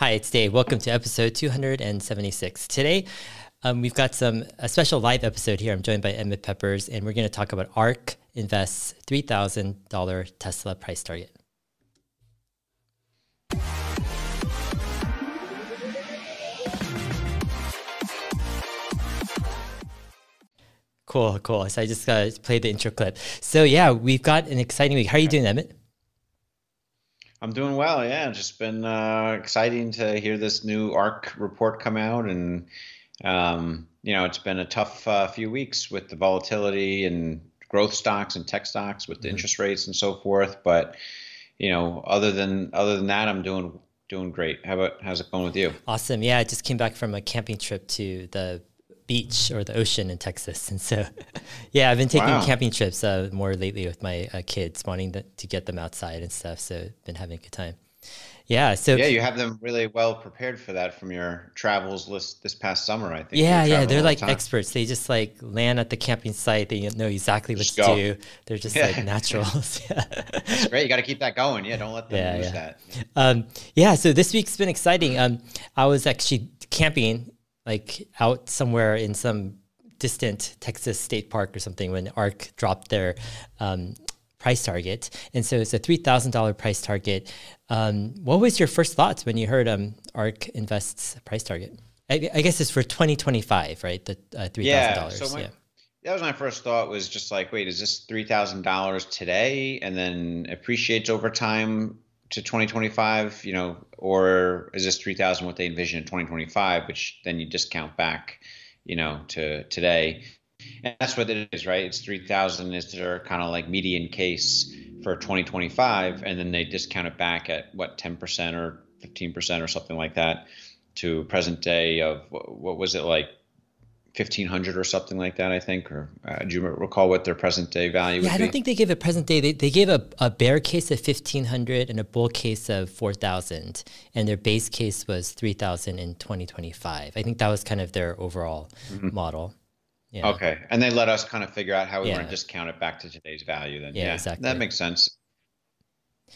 Hi, it's Dave. Welcome to episode 276. Today, um, we've got some a special live episode here. I'm joined by Emmet Peppers, and we're going to talk about ARK Invest's $3,000 Tesla price target. Cool, cool. So I just uh, played the intro clip. So yeah, we've got an exciting week. How are you doing, Emmet? I'm doing well. Yeah, it's just been uh, exciting to hear this new ARK report come out, and um, you know, it's been a tough uh, few weeks with the volatility and growth stocks and tech stocks with the mm-hmm. interest rates and so forth. But you know, other than other than that, I'm doing doing great. How about how's it going with you? Awesome. Yeah, I just came back from a camping trip to the beach or the ocean in Texas. And so, yeah, I've been taking wow. camping trips uh, more lately with my uh, kids, wanting to, to get them outside and stuff. So, been having a good time. Yeah. So yeah, you have them really well prepared for that from your travels list this past summer. I think. Yeah, yeah, they're like the experts. They just like land at the camping site. They know exactly what just to go. do. They're just yeah. like naturals. yeah. That's great. You got to keep that going. Yeah, don't let them yeah, lose yeah. that. Um, yeah. So this week's been exciting. Um, I was actually camping like out somewhere in some distant Texas state park or something when ARK dropped their um, price target. And so it's a $3,000 price target. Um, what was your first thoughts when you heard um, ARK Invest's price target? I, I, guess it's for 2025, right? The uh, $3,000. Yeah, so yeah. That was my first thought was just like, wait, is this $3,000 today and then appreciates over time to 2025, you know, or is this 3000 what they envision in 2025, which then you discount back, you know, to today. And that's what it is, right? It's 3000 is their kind of like median case for 2025 and then they discount it back at what 10% or 15% or something like that to present day of what was it like 1500 or something like that, I think. Or uh, do you recall what their present day value yeah, I don't think they gave a present day. They, they gave a, a bear case of 1500 and a bull case of 4000. And their base case was 3000 in 2025. I think that was kind of their overall mm-hmm. model. Yeah. Okay. And they let us kind of figure out how we yeah. want to discount it back to today's value then. Yeah, yeah exactly. That makes sense.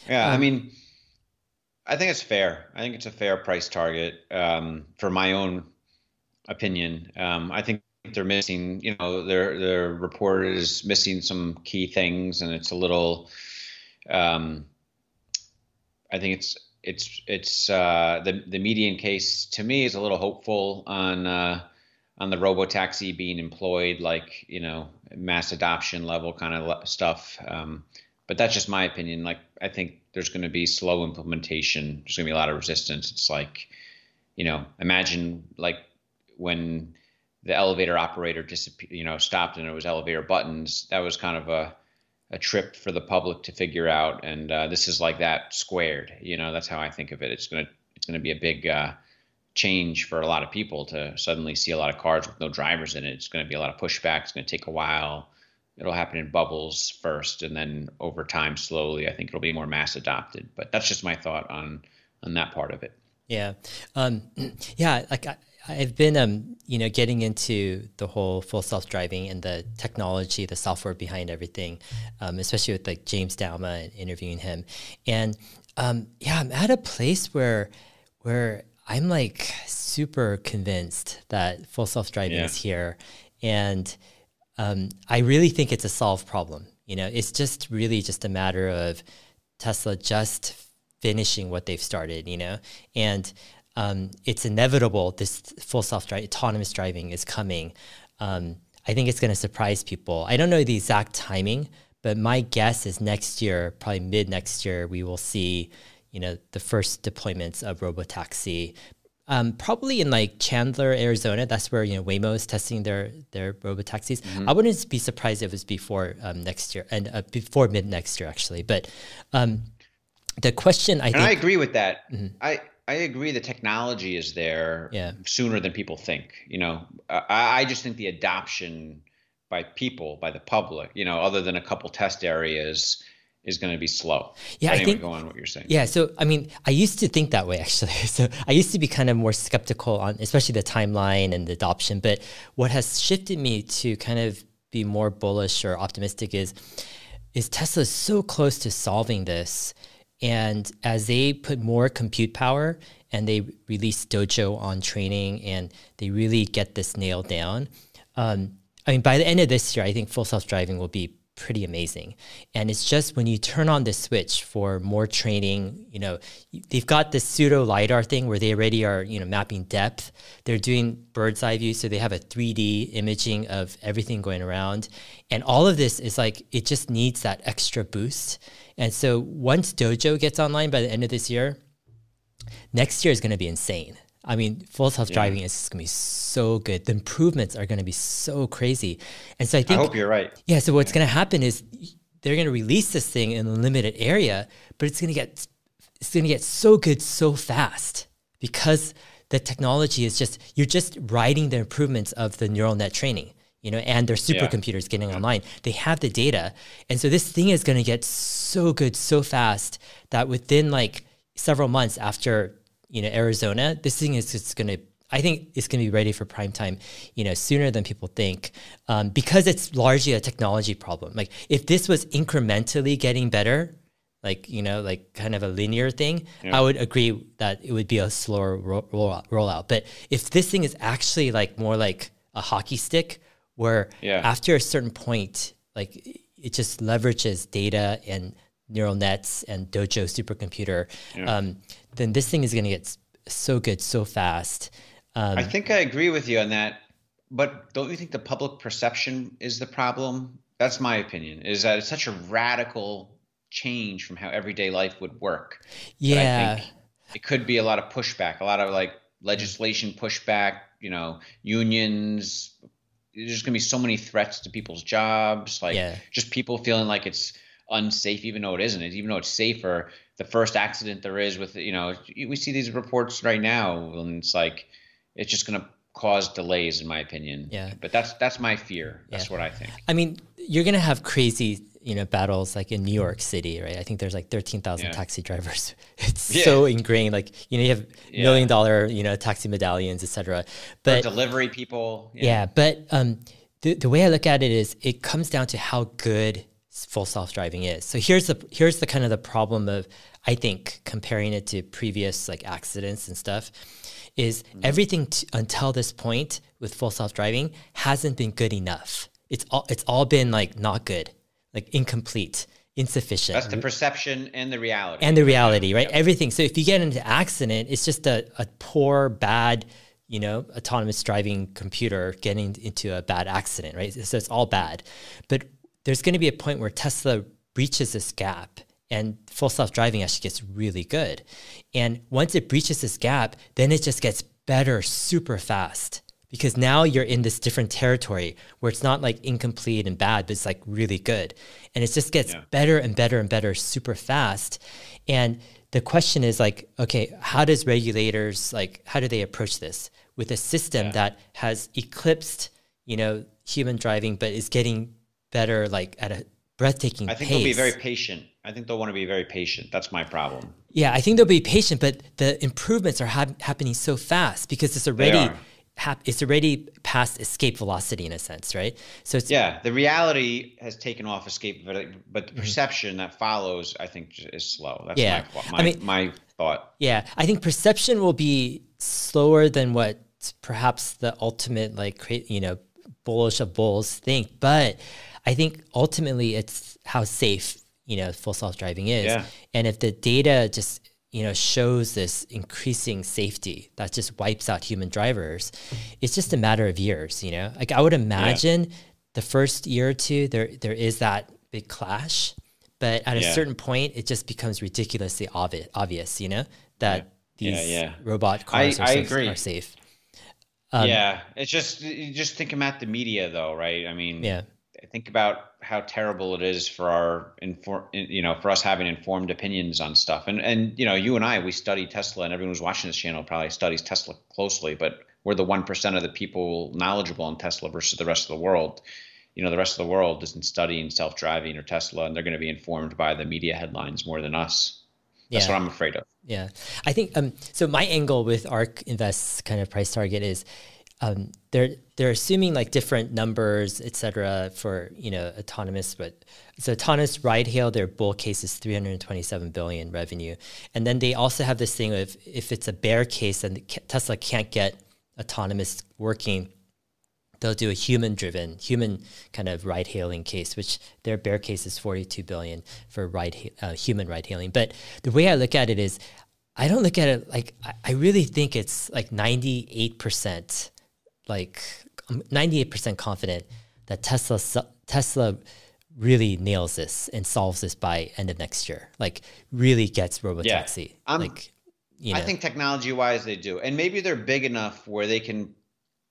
Yeah. Um, I mean, I think it's fair. I think it's a fair price target um, for my own opinion. Um, I think they're missing, you know, their their report is missing some key things, and it's a little. Um, I think it's it's it's uh, the the median case to me is a little hopeful on uh, on the robo taxi being employed, like you know, mass adoption level kind of stuff. Um, but that's just my opinion. Like I think there's going to be slow implementation. There's going to be a lot of resistance. It's like, you know, imagine like when the elevator operator disappeared, you know, stopped and it was elevator buttons. That was kind of a a trip for the public to figure out, and uh, this is like that squared. You know, that's how I think of it. It's gonna it's gonna be a big uh, change for a lot of people to suddenly see a lot of cars with no drivers in it. It's gonna be a lot of pushback. It's gonna take a while. It'll happen in bubbles first, and then over time, slowly, I think it'll be more mass adopted. But that's just my thought on on that part of it. Yeah, um, yeah. Like I, I've been, um, you know, getting into the whole full self driving and the technology, the software behind everything, um, especially with like James Douma and interviewing him, and um, yeah, I'm at a place where where I'm like super convinced that full self driving yeah. is here, and um, I really think it's a solved problem. You know, it's just really just a matter of Tesla just finishing what they've started. You know, and um, it's inevitable this full self driving, autonomous driving is coming. Um, I think it's going to surprise people. I don't know the exact timing, but my guess is next year, probably mid next year, we will see, you know, the first deployments of robotaxi. Um, probably in like Chandler, Arizona. That's where you know Waymo is testing their their robotaxis. Mm-hmm. I wouldn't be surprised if it was before um, next year and uh, before mid next year actually. But um, the question I and think, I agree with that. Mm-hmm. I I agree the technology is there yeah. sooner than people think. You know, I, I just think the adoption by people, by the public, you know, other than a couple test areas, is going to be slow. Yeah, I think. Go on what you're saying. Yeah, so I mean, I used to think that way actually. So I used to be kind of more skeptical on, especially the timeline and the adoption. But what has shifted me to kind of be more bullish or optimistic is, is Tesla is so close to solving this And as they put more compute power and they release Dojo on training and they really get this nailed down, um, I mean, by the end of this year, I think full self driving will be pretty amazing. And it's just when you turn on the switch for more training, you know, they've got this pseudo LiDAR thing where they already are, you know, mapping depth. They're doing bird's eye view. So they have a 3D imaging of everything going around. And all of this is like, it just needs that extra boost. And so once Dojo gets online by the end of this year, next year is going to be insane. I mean, full self driving yeah. is going to be so good. The improvements are going to be so crazy. And so I think. I hope you're right. Yeah. So what's yeah. going to happen is they're going to release this thing in a limited area, but it's going to get it's going to get so good so fast because the technology is just you're just riding the improvements of the neural net training you know, and their supercomputers yeah. getting online. They have the data. And so this thing is going to get so good so fast that within like several months after you know Arizona, this thing is just going to. I think it's going to be ready for prime time, you know, sooner than people think, um, because it's largely a technology problem. Like if this was incrementally getting better, like you know, like kind of a linear thing, yeah. I would agree that it would be a slower ro- rollout, rollout. But if this thing is actually like more like a hockey stick, where yeah. after a certain point, like it just leverages data and neural nets and Dojo supercomputer, yeah. um, then this thing is going to get so good so fast. Um, I think I agree with you on that, but don't you think the public perception is the problem? That's my opinion. Is that it's such a radical change from how everyday life would work. Yeah, it could be a lot of pushback, a lot of like legislation pushback. You know, unions. There's going to be so many threats to people's jobs, like yeah. just people feeling like it's unsafe, even though it isn't. Even though it's safer, the first accident there is with you know we see these reports right now, and it's like it's just going to cause delays, in my opinion. Yeah. But that's that's my fear. That's yeah. what I think. I mean, you're going to have crazy you know battles like in New York City, right? I think there's like thirteen thousand yeah. taxi drivers. It's yeah. so ingrained. Like you know, you have yeah. million dollar you know taxi medallions, etc. But For delivery people. Yeah, but um, the the way I look at it is, it comes down to how good full self-driving is. So here's the here's the kind of the problem of I think comparing it to previous like accidents and stuff is mm-hmm. everything t- until this point with full self-driving hasn't been good enough. It's all it's all been like not good, like incomplete, insufficient. That's the perception and the reality. And the reality, right? Yep. Everything. So if you get into accident, it's just a, a poor, bad, you know, autonomous driving computer getting into a bad accident, right? So it's all bad. But there's going to be a point where Tesla breaches this gap and full self driving actually gets really good. And once it breaches this gap, then it just gets better super fast because now you're in this different territory where it's not like incomplete and bad, but it's like really good. And it just gets yeah. better and better and better super fast. And the question is like, okay, how does regulators like how do they approach this with a system yeah. that has eclipsed, you know, human driving but is getting better like at a breathtaking I think pace. they'll be very patient. I think they'll want to be very patient. That's my problem. Yeah, I think they'll be patient, but the improvements are ha- happening so fast because it's already hap- it's already past escape velocity in a sense, right? So it's yeah, the reality has taken off escape, but but the mm-hmm. perception mm-hmm. that follows, I think, is slow. That's yeah. my, my, I mean, my thought. Yeah, I think perception will be slower than what perhaps the ultimate like you know bullish of bulls think, but I think ultimately it's how safe you know full self driving is, yeah. and if the data just you know shows this increasing safety that just wipes out human drivers, it's just a matter of years. You know, like I would imagine yeah. the first year or two there there is that big clash, but at yeah. a certain point it just becomes ridiculously obvious. Obvious, you know that these robot cars I, are, I safe, are safe. Um, yeah, it's just you just think about the media though, right? I mean, yeah think about how terrible it is for our inform, you know, for us having informed opinions on stuff. And and you know, you and I, we study Tesla, and everyone who's watching this channel probably studies Tesla closely. But we're the one percent of the people knowledgeable on Tesla versus the rest of the world. You know, the rest of the world isn't studying self-driving or Tesla, and they're going to be informed by the media headlines more than us. That's yeah. what I'm afraid of. Yeah, I think um, so. My angle with ARK Invest's kind of price target is um, they're they're assuming like different numbers, et cetera, for you know autonomous. But so autonomous ride hail, their bull case is 327 billion revenue, and then they also have this thing of if it's a bear case and Tesla can't get autonomous working, they'll do a human driven, human kind of ride hailing case, which their bear case is 42 billion for ride uh, human ride hailing. But the way I look at it is, I don't look at it like I, really think it's like 98 percent like um, I'm 98% confident that Tesla Tesla really nails this and solves this by end of next year. Like really gets robotaxi. Yeah, like you know. I think technology wise they do. And maybe they're big enough where they can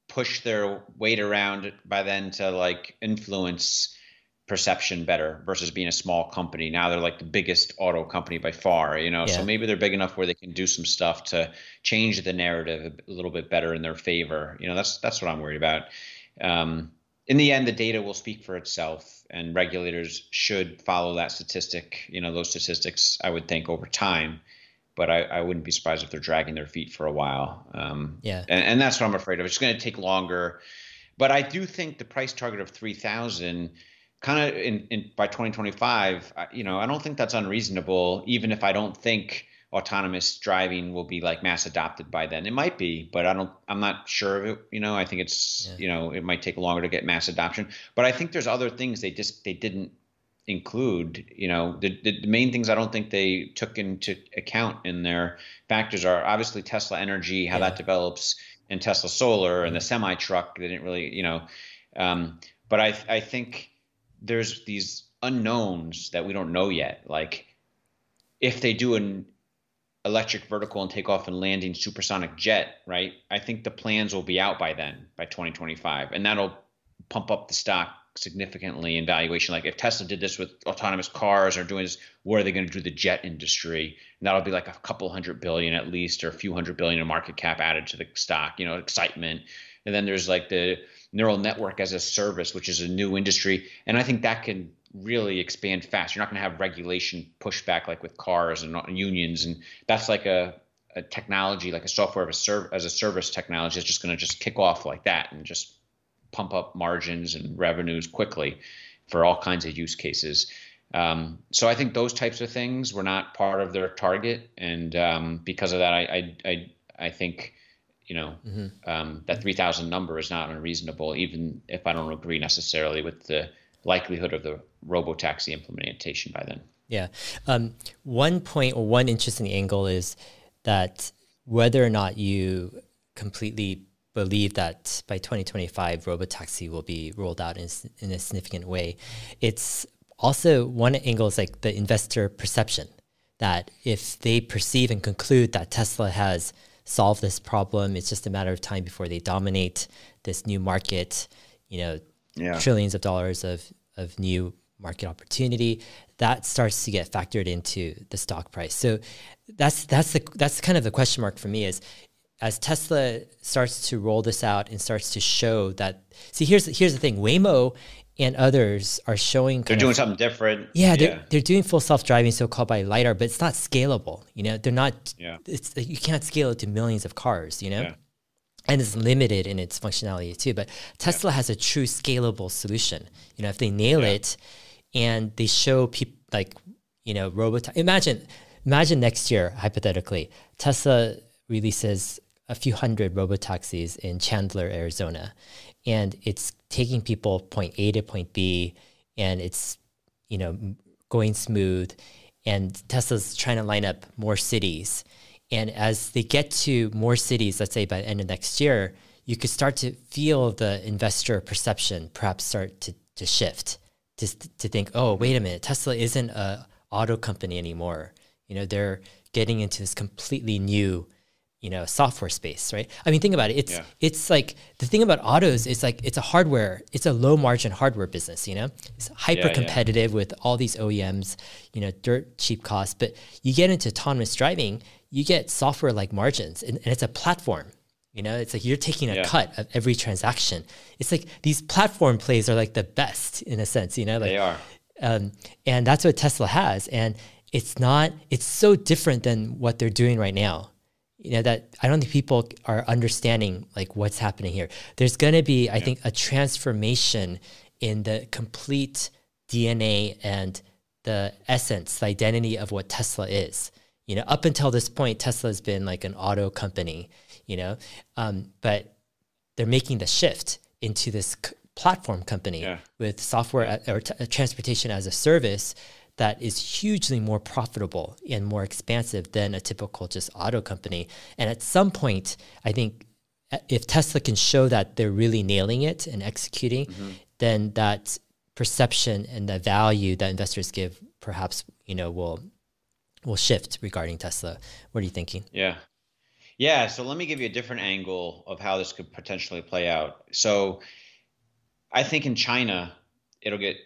push their weight around by then to like influence perception better versus being a small company. Now they're like the biggest auto company by far, you know. Yeah. So maybe they're big enough where they can do some stuff to change the narrative a little bit better in their favor. You know, that's that's what I'm worried about. Um, in the end, the data will speak for itself, and regulators should follow that statistic. You know, those statistics, I would think, over time. But I, I wouldn't be surprised if they're dragging their feet for a while. Um, yeah, and, and that's what I'm afraid of. It's going to take longer. But I do think the price target of three thousand kind of in, in by 2025 you know i don't think that's unreasonable even if i don't think autonomous driving will be like mass adopted by then. It might be but i don't i'm not sure of it you know? I think it's yeah. you know it might take longer to get mass adoption. But i think there's other things they just they didn't include you know? The, the main things i don't think they took into account in their factors are obviously tesla energy how yeah. that develops and tesla solar and the semi truck they didn't really you know um, but i i think there's these unknowns that we don't know yet. Like if they do an electric vertical and takeoff and landing supersonic jet, right? I think the plans will be out by then, by 2025, and that'll pump up the stock significantly in valuation. Like if Tesla did this with autonomous cars or doing this, what are they going to do the jet industry? And that'll be like a couple hundred billion at least, or a few hundred billion in market cap added to the stock. You know, excitement. And then there's like the neural network as a service, which is a new industry. And I think that can really expand fast. You're not going to have regulation pushback like with cars and unions. And that's like a, a technology, like a software as a, service technology is just going to just kick off like that and just pump up margins and revenues quickly for all kinds of use cases. Um, so I think those types of things were not part of their target, and um, because of that, I I I, I think you know mm-hmm. um, that 3000 number is not unreasonable even if i don't agree necessarily with the likelihood of the robo-taxi implementation by then yeah um, one point or one interesting angle is that whether or not you completely believe that by 2025 robotaxi will be rolled out in, in a significant way it's also one angle is like the investor perception that if they perceive and conclude that tesla has solve this problem. It's just a matter of time before they dominate this new market. You know, yeah. trillions of dollars of of new market opportunity that starts to get factored into the stock price. So that's that's the that's kind of the question mark for me is as Tesla starts to roll this out and starts to show that see here's here's the thing Waymo and others are showing they're doing of, something different. Yeah, they're, yeah. they're doing full self driving, so called by lidar, but it's not scalable. You know, they're not. Yeah. It's you can't scale it to millions of cars. You know. Yeah. And it's limited in its functionality too. But Tesla yeah. has a true scalable solution. You know, if they nail it, and they show people like you know robot. Imagine, imagine next year hypothetically, Tesla releases a few hundred robotaxis in Chandler, Arizona, and it's taking people point A to point B, and it's you know going smooth. And Tesla's trying to line up more cities, and as they get to more cities, let's say by the end of next year, you could start to feel the investor perception perhaps start to, to shift to, to think, oh, wait a minute, Tesla isn't a auto company anymore. You know, they're getting into this completely new you know software space right? I mean think about it. It's yeah. it's like the thing about autos is like it's a hardware it's a low margin hardware business you know? It's hyper competitive yeah, yeah. with all these oems you know dirt cheap costs but you get into autonomous driving you get software like margins and, and, it's a platform you know? It's like you're taking a cut of every transaction. It's like these platform plays are like the best in a sense you know? Like they are. um, and that's what tesla has and it's not it's so different than what they're doing right now you know that I don't think people are understanding like what's happening here. There's going to be, I yeah. think, a transformation in the complete DNA and the essence, the identity of what Tesla is. You know, up until this point, Tesla has been like an auto company. You know, um, but they're making the shift into this c- platform company yeah. with software or t- transportation as a service that is hugely more profitable and more expansive than a typical just auto company. And at some point, I think uh, if Tesla can show that they're really nailing it and executing, mm-hmm. then that perception and the value that investors give perhaps you know will will shift regarding Tesla. What are you thinking? Yeah. Yeah, so let me give you a different angle of how this could potentially play out. So I think in China it'll get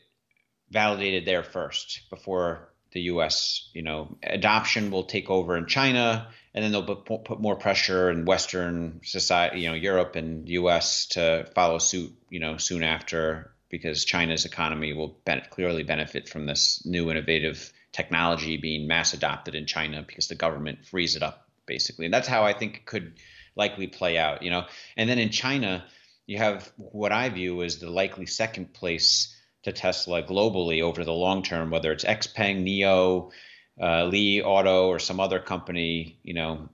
validated there first before the U.S. You know, adoption will take over in China, and then they'll put more pressure in Western society, you know, Europe and U.S. to follow suit, you know, soon after, because China's economy will ben- clearly benefit from this new innovative technology being mass adopted in China because the government frees it up basically, and that's how I think it could likely play out. You know, and then in China, you have what I view as the likely second place to Tesla globally over the long term, whether it's XPeng, NIO, uh, Li Auto, or some other company, you know,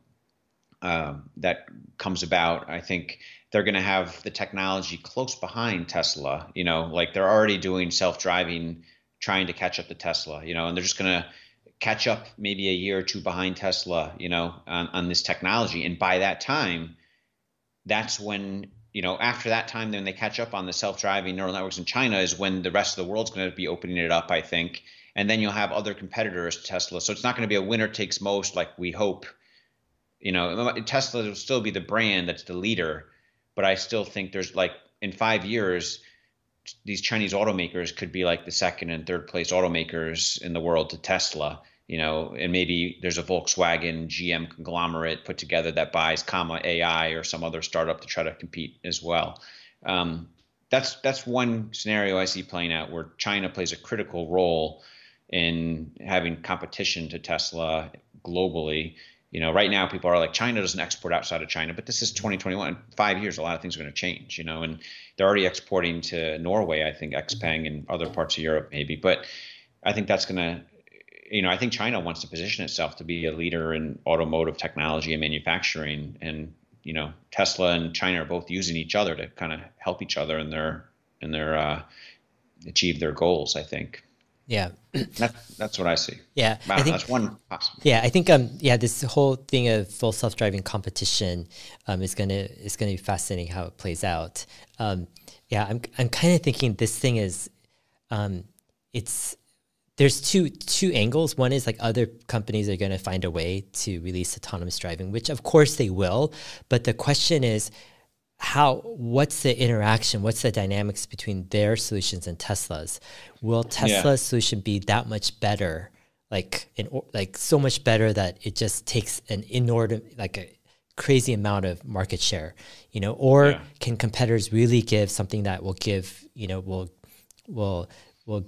um, that comes about. I think they're going to have the technology close behind Tesla. You know, like they're already doing self-driving, trying to catch up to Tesla. You know, and they're just going to catch up maybe a year or two behind Tesla. You know, on, on this technology, and by that time, that's when you know, after that time, then they catch up on the self-driving neural networks in China is when the rest of the world's going to be opening it up, I think. And then you'll have other competitors to Tesla. So it's not going to be a winner takes most like we hope. You know, Tesla will still be the brand that's the leader, but I still think there's like in five years, these Chinese automakers could be like the second and third place automakers in the world to Tesla you know, and maybe there's a Volkswagen GM conglomerate put together that buys Comma AI or some other startup to try to compete as well. Um, that's that's one scenario I see playing out where China plays a critical role in having competition to Tesla globally. You know, right now people are like China doesn't export outside of China, but this is 2021. five years, a lot of things are going to change. You know, and they're already exporting to Norway, I think, XPeng and other parts of Europe maybe, but I think that's going to you know, I think China wants to position itself to be a leader in automotive technology and manufacturing, and you know, Tesla and China are both using each other to kind of help each other in their in their uh, achieve their goals. I think. Yeah, that, that's what I see. Yeah, I think that's one possible. Yeah, I think um yeah this whole thing of full self driving competition um is gonna is gonna be fascinating how it plays out. Um, yeah, I'm I'm kind of thinking this thing is, um, it's there's two two angles. One is like other companies are going to find a way to release autonomous driving, which of course they will. But the question is, how? What's the interaction? What's the dynamics between their solutions and Tesla's? Will Tesla's yeah. solution be that much better? Like in, like so much better that it just takes an inordinate like a crazy amount of market share, you know, or yeah. can competitors really give something that will give, you know, will will will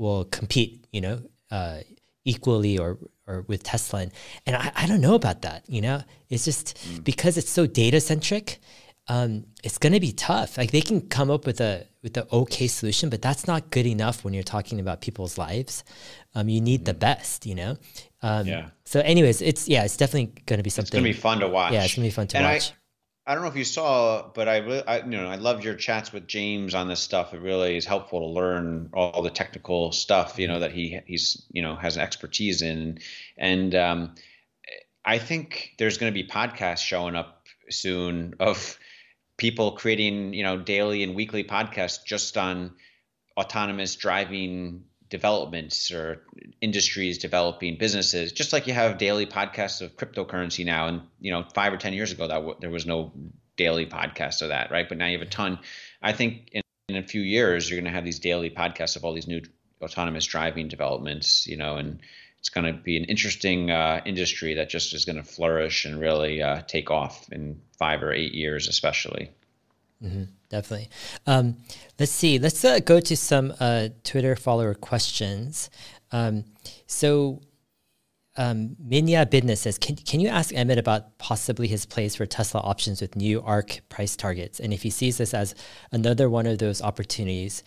will compete, you know, uh, equally or or with Tesla. And, and I, I don't know about that. You know, it's just mm. because it's so data centric. Um, it's going to be tough. Like they can come up with a with the okay solution, but that's not good enough when you're talking about people's lives. Um, you need mm. the best, you know. Um, yeah. So, anyways, it's yeah, it's definitely going to be something. It's going to be fun to watch. Yeah, it's going to be fun to and watch. I don't know if you saw, but I, really, I, you know, I loved your chats with James on this stuff. It really is helpful to learn all the technical stuff, you know, that he he's you know has expertise in, and um, I think there's going to be podcasts showing up soon of people creating, you know, daily and weekly podcasts just on autonomous driving developments or industries developing businesses just like you have daily podcasts of cryptocurrency now. And you know 5 or 10 years ago that w- there was no daily podcast of that right? But now you have a ton. I think in, in a few years you're going to have these daily podcasts of all these new autonomous driving developments you know and it's going to be an interesting uh, industry that just is going to flourish and really uh, take off in five or eight years especially mm-hmm definitely. Um, let's see. Let's uh, go to some uh, Twitter follower questions. Um, so, um, Minya Business says, can, can you ask Emmet about possibly his place for Tesla options with new ARK price targets? And if he sees this as another one of those opportunities,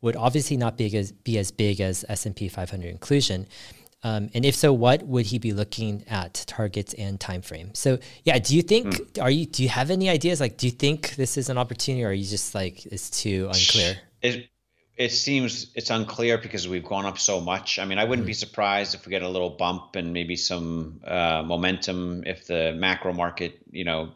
would obviously not be as, be as big as S&P 500 inclusion. Um, and if so, what would he be looking at targets and time frame? So yeah, do you think mm. are you do you have any ideas? Like, do you think this is an opportunity, or are you just like it's too unclear? It it seems it's unclear because we've gone up so much. I mean, I wouldn't mm. be surprised if we get a little bump and maybe some uh, momentum if the macro market, you know,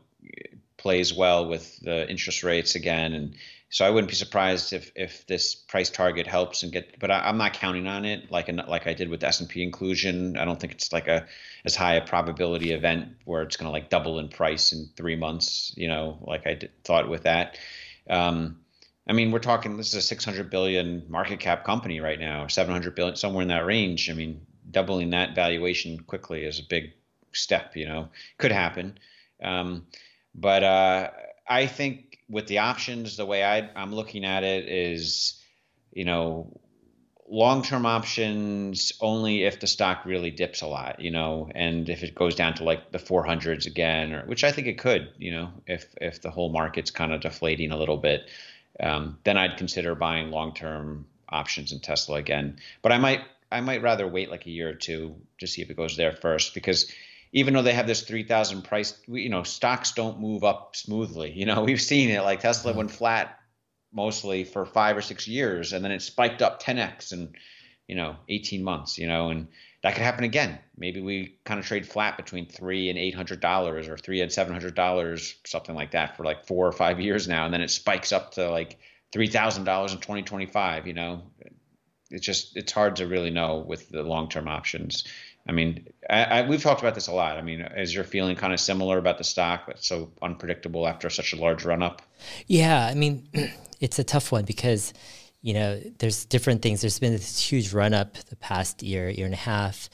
plays well with the interest rates again and so I wouldn't be surprised if if this price target helps and get. But I, am not counting on it like like I did with S and P inclusion. I don't think it's like a as high a probability event where it's going to like double in price in three months. You know, like I did, thought with that. Um, I mean, we're talking. This is a 600 billion market cap company right now, 700 billion, somewhere in that range. I mean, doubling that valuation quickly is a big step. You know, could happen. Um, but uh, I think with the options, the way I, I'm looking at it is, you know, long-term options only if the stock really dips a lot, you know, and if it goes down to like the 400s again, or which I think it could, you know, if if the whole market's kind of deflating a little bit, um, then I'd consider buying long-term options in Tesla again. But I might I might rather wait like a year or two to see if it goes there first because even though they have this 3000 price you know stocks don't move up smoothly. You know we've seen it like tesla mm-hmm. went flat mostly for five or six years and then it spiked up 10x in you know 18 months you know and that could happen again. Maybe we kind of trade flat between three and eight hundred dollars or three and seven hundred dollars something like that for like four or five years now and then it spikes up to like three thousand dollars in 2025 you know? It's just it's hard to really know with the long-term options I mean, I, I, we've talked about this a lot. I mean, is your feeling kind of similar about the stock that's so unpredictable after such a large run up? Yeah, I mean, it's a tough one because you know there's different things. There's been this huge run up the past year, year and a half.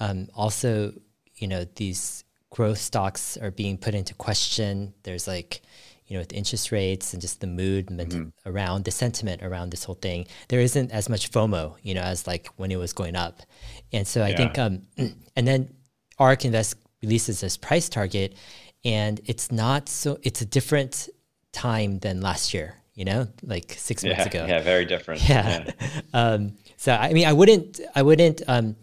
Um, also, you know, these growth stocks are being put into question. There's like you know, with interest rates and just the mood mm-hmm. around the sentiment around this whole thing, there isn't as much FOMO, you know, as like when it was going up. And so I yeah. think, um, and then ARK Invest releases this price target, and it's not so, it's a different time than last year, you know, like six yeah, months ago. Yeah, very different. Yeah. yeah. um, so I mean, I wouldn't, I wouldn't, um,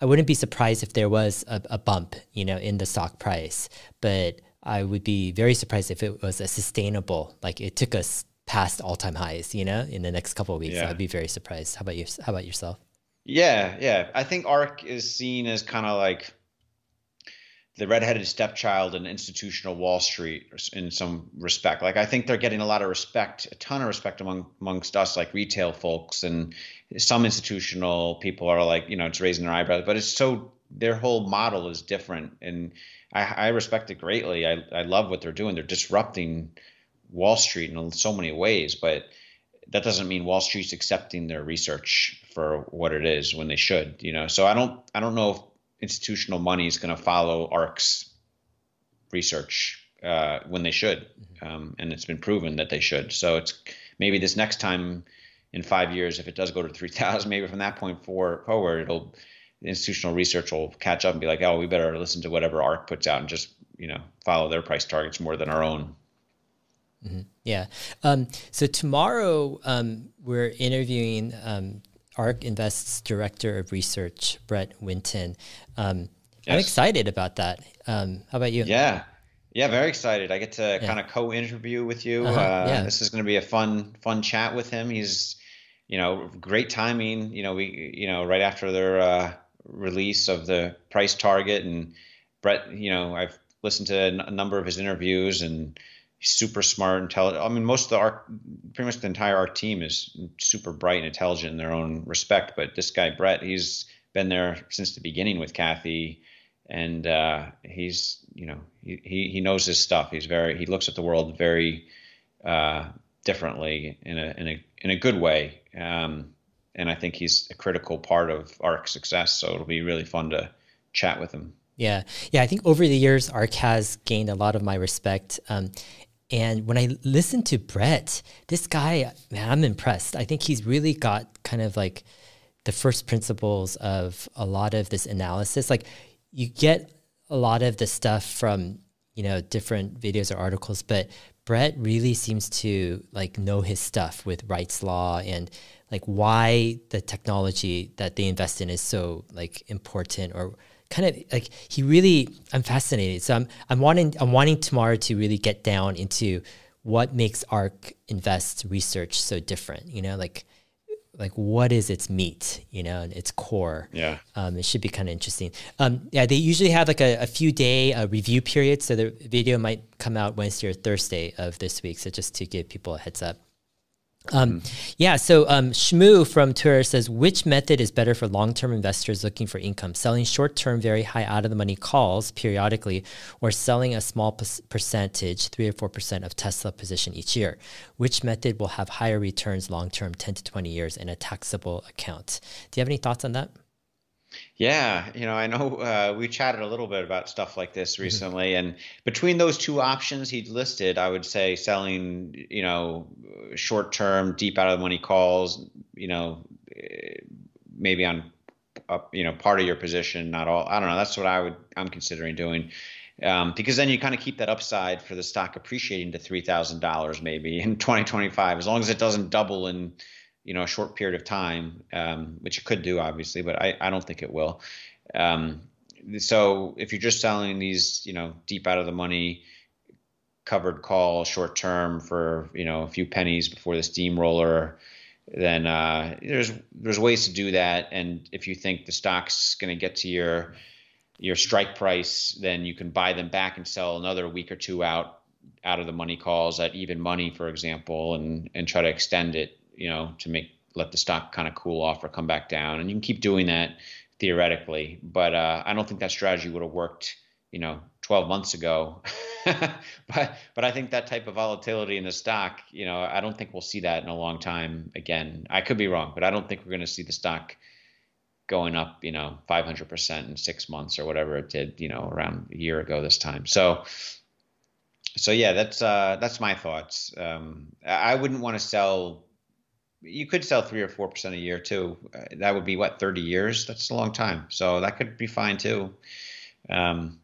I wouldn't be surprised if there was a, a bump, you know, in the stock price, but I would be very surprised if it was a sustainable, like it took us past all time highs, you know, in the next couple of weeks. Yeah. I'd be very surprised. How about you? How about yourself? Yeah, yeah. I think ARK is seen as kind of like the redheaded stepchild in institutional Wall Street in some respect. Like I think they're getting a lot of respect, a ton of respect among amongst us, like retail folks, and some institutional people are like, you know, it's raising their eyebrows. But it's so their whole model is different, and I, I respect it greatly. I, I love what they're doing. They're disrupting Wall Street in so many ways, but that doesn't mean Wall Street's accepting their research for what it is when they should, you know. So I don't I don't know if institutional money is going to follow ARK's research uh, when they should, mm-hmm. um, and it's been proven that they should. So it's maybe this next time in five years, if it does go to three thousand, maybe from that point forward, it'll institutional research will catch up and be like, oh, we better listen to whatever ARK puts out and just you know follow their price targets more than our own. Mm-hmm. Yeah. Um, so tomorrow um, we're interviewing um, ARK Invest's director of research, Brett Winton. Um, yes. I'm excited about that. Um, how about you? Yeah. Yeah, very excited. I get to yeah. kind of co-interview with you. Uh-huh. Uh, yeah. This is going to be a fun, fun chat with him. He's, you know, great timing. You know, we, you know, right after their uh, release of the price target. And Brett, you know, I've listened to a number of his interviews and he's super smart, intelligent. I mean, most of the ARK, pretty much the entire ARK team is super bright and intelligent in their own respect. But this guy, Brett, he's been there since the beginning with Cathie, And uh, he's, you know, he, he knows his stuff. He's very, he looks at the world very uh, differently in a, in a, in a good way. Um, and I think he's a critical part of ARK success. So it'll be really fun to chat with him. Yeah, yeah. I think over the years, ARK has gained a lot of my respect. Um, and when I listen to Brett, this guy, man, I'm impressed. I think he's really got kind of like the first principles of a lot of this analysis. Like you get a lot of the stuff from you know different videos or articles, but Brett really seems to like know his stuff with Wright's law and like why the technology that they invest in is so like important or kind of like he really I'm fascinated. So I'm I'm wanting I'm wanting tomorrow to really get down into what makes ARK Invest research so different. You know, like like what is its meat, you know, and its core. Yeah. Um, it should be kind of interesting. Um, yeah, they usually have like a, a few day uh, review period, so the video might come out Wednesday or Thursday of this week. So just to give people a heads up. Um, mm. Yeah, so um, Shmoo from Twitter says, which method is better for long-term investors looking for income? Selling short-term, very high out-of-the-money calls periodically, or selling a small percentage, three or four percent of Tesla position each year? Which method will have higher returns long-term, ten to twenty years, in a taxable account? Do you have any thoughts on that? Yeah, you know, I know uh, we chatted a little bit about stuff like this mm-hmm. recently, and between those two options he listed, I would say selling, you know, short-term, deep out of the money calls, you know, maybe on, uh, you know, part of your position, not all. I don't know. That's what I would. I'm considering doing. Um, because then you kind of keep that upside for the stock appreciating to three thousand dollars maybe in 2025, as long as it doesn't double in you know a short period of time, um, which it could do obviously, but I, I don't think it will. Um, so if you're just selling these, you know, deep out of the money covered call short term for you know a few pennies before the steamroller, then uh, there's there's ways to do that. And if you think the stock's going to get to your your strike price, then you can buy them back and sell another week or two out out of the money calls at even money, for example, and and try to extend it you know, to make let the stock kind of cool off or come back down. And you can keep doing that theoretically, but uh, I don't think that strategy would have worked, you know, 12 months ago. but but I think that type of volatility in the stock, you know, I don't think we'll see that in a long time again. I could be wrong, but I don't think we're going to see the stock going up, you know, 500% in 6 months or whatever it did, you know, around a year ago this time. So so yeah, that's uh that's my thoughts. Um I wouldn't want to sell you could sell three or four percent a year too. Uh, that would be what thirty years. That's a long time. So that could be fine too. Um,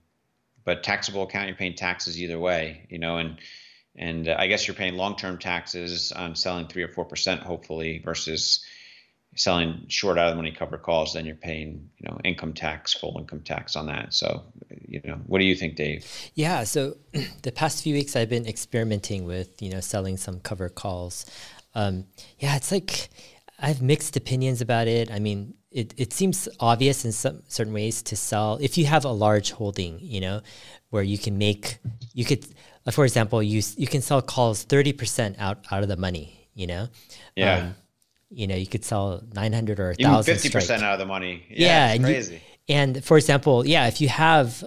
but taxable account, you're paying taxes either way, you know, and and uh, I guess you're paying long-term taxes on selling three or four percent, hopefully, versus selling short out of the money cover calls. Then you're paying, you know, income tax, full income tax on that. So, you know, what do you think, Dave? Yeah. So the past few weeks, I've been experimenting with, you know, selling some cover calls um, yeah, it's like I have mixed opinions about it. I mean, it, it seems obvious in some certain ways to sell if you have a large holding, you know, where you can make you could, uh, for example, you you can sell calls thirty percent out out of the money, you know. Yeah. Um, you know, you could sell nine hundred or thousand. Fifty percent out of the money. Yeah, yeah crazy. You, and for example, yeah, if you have,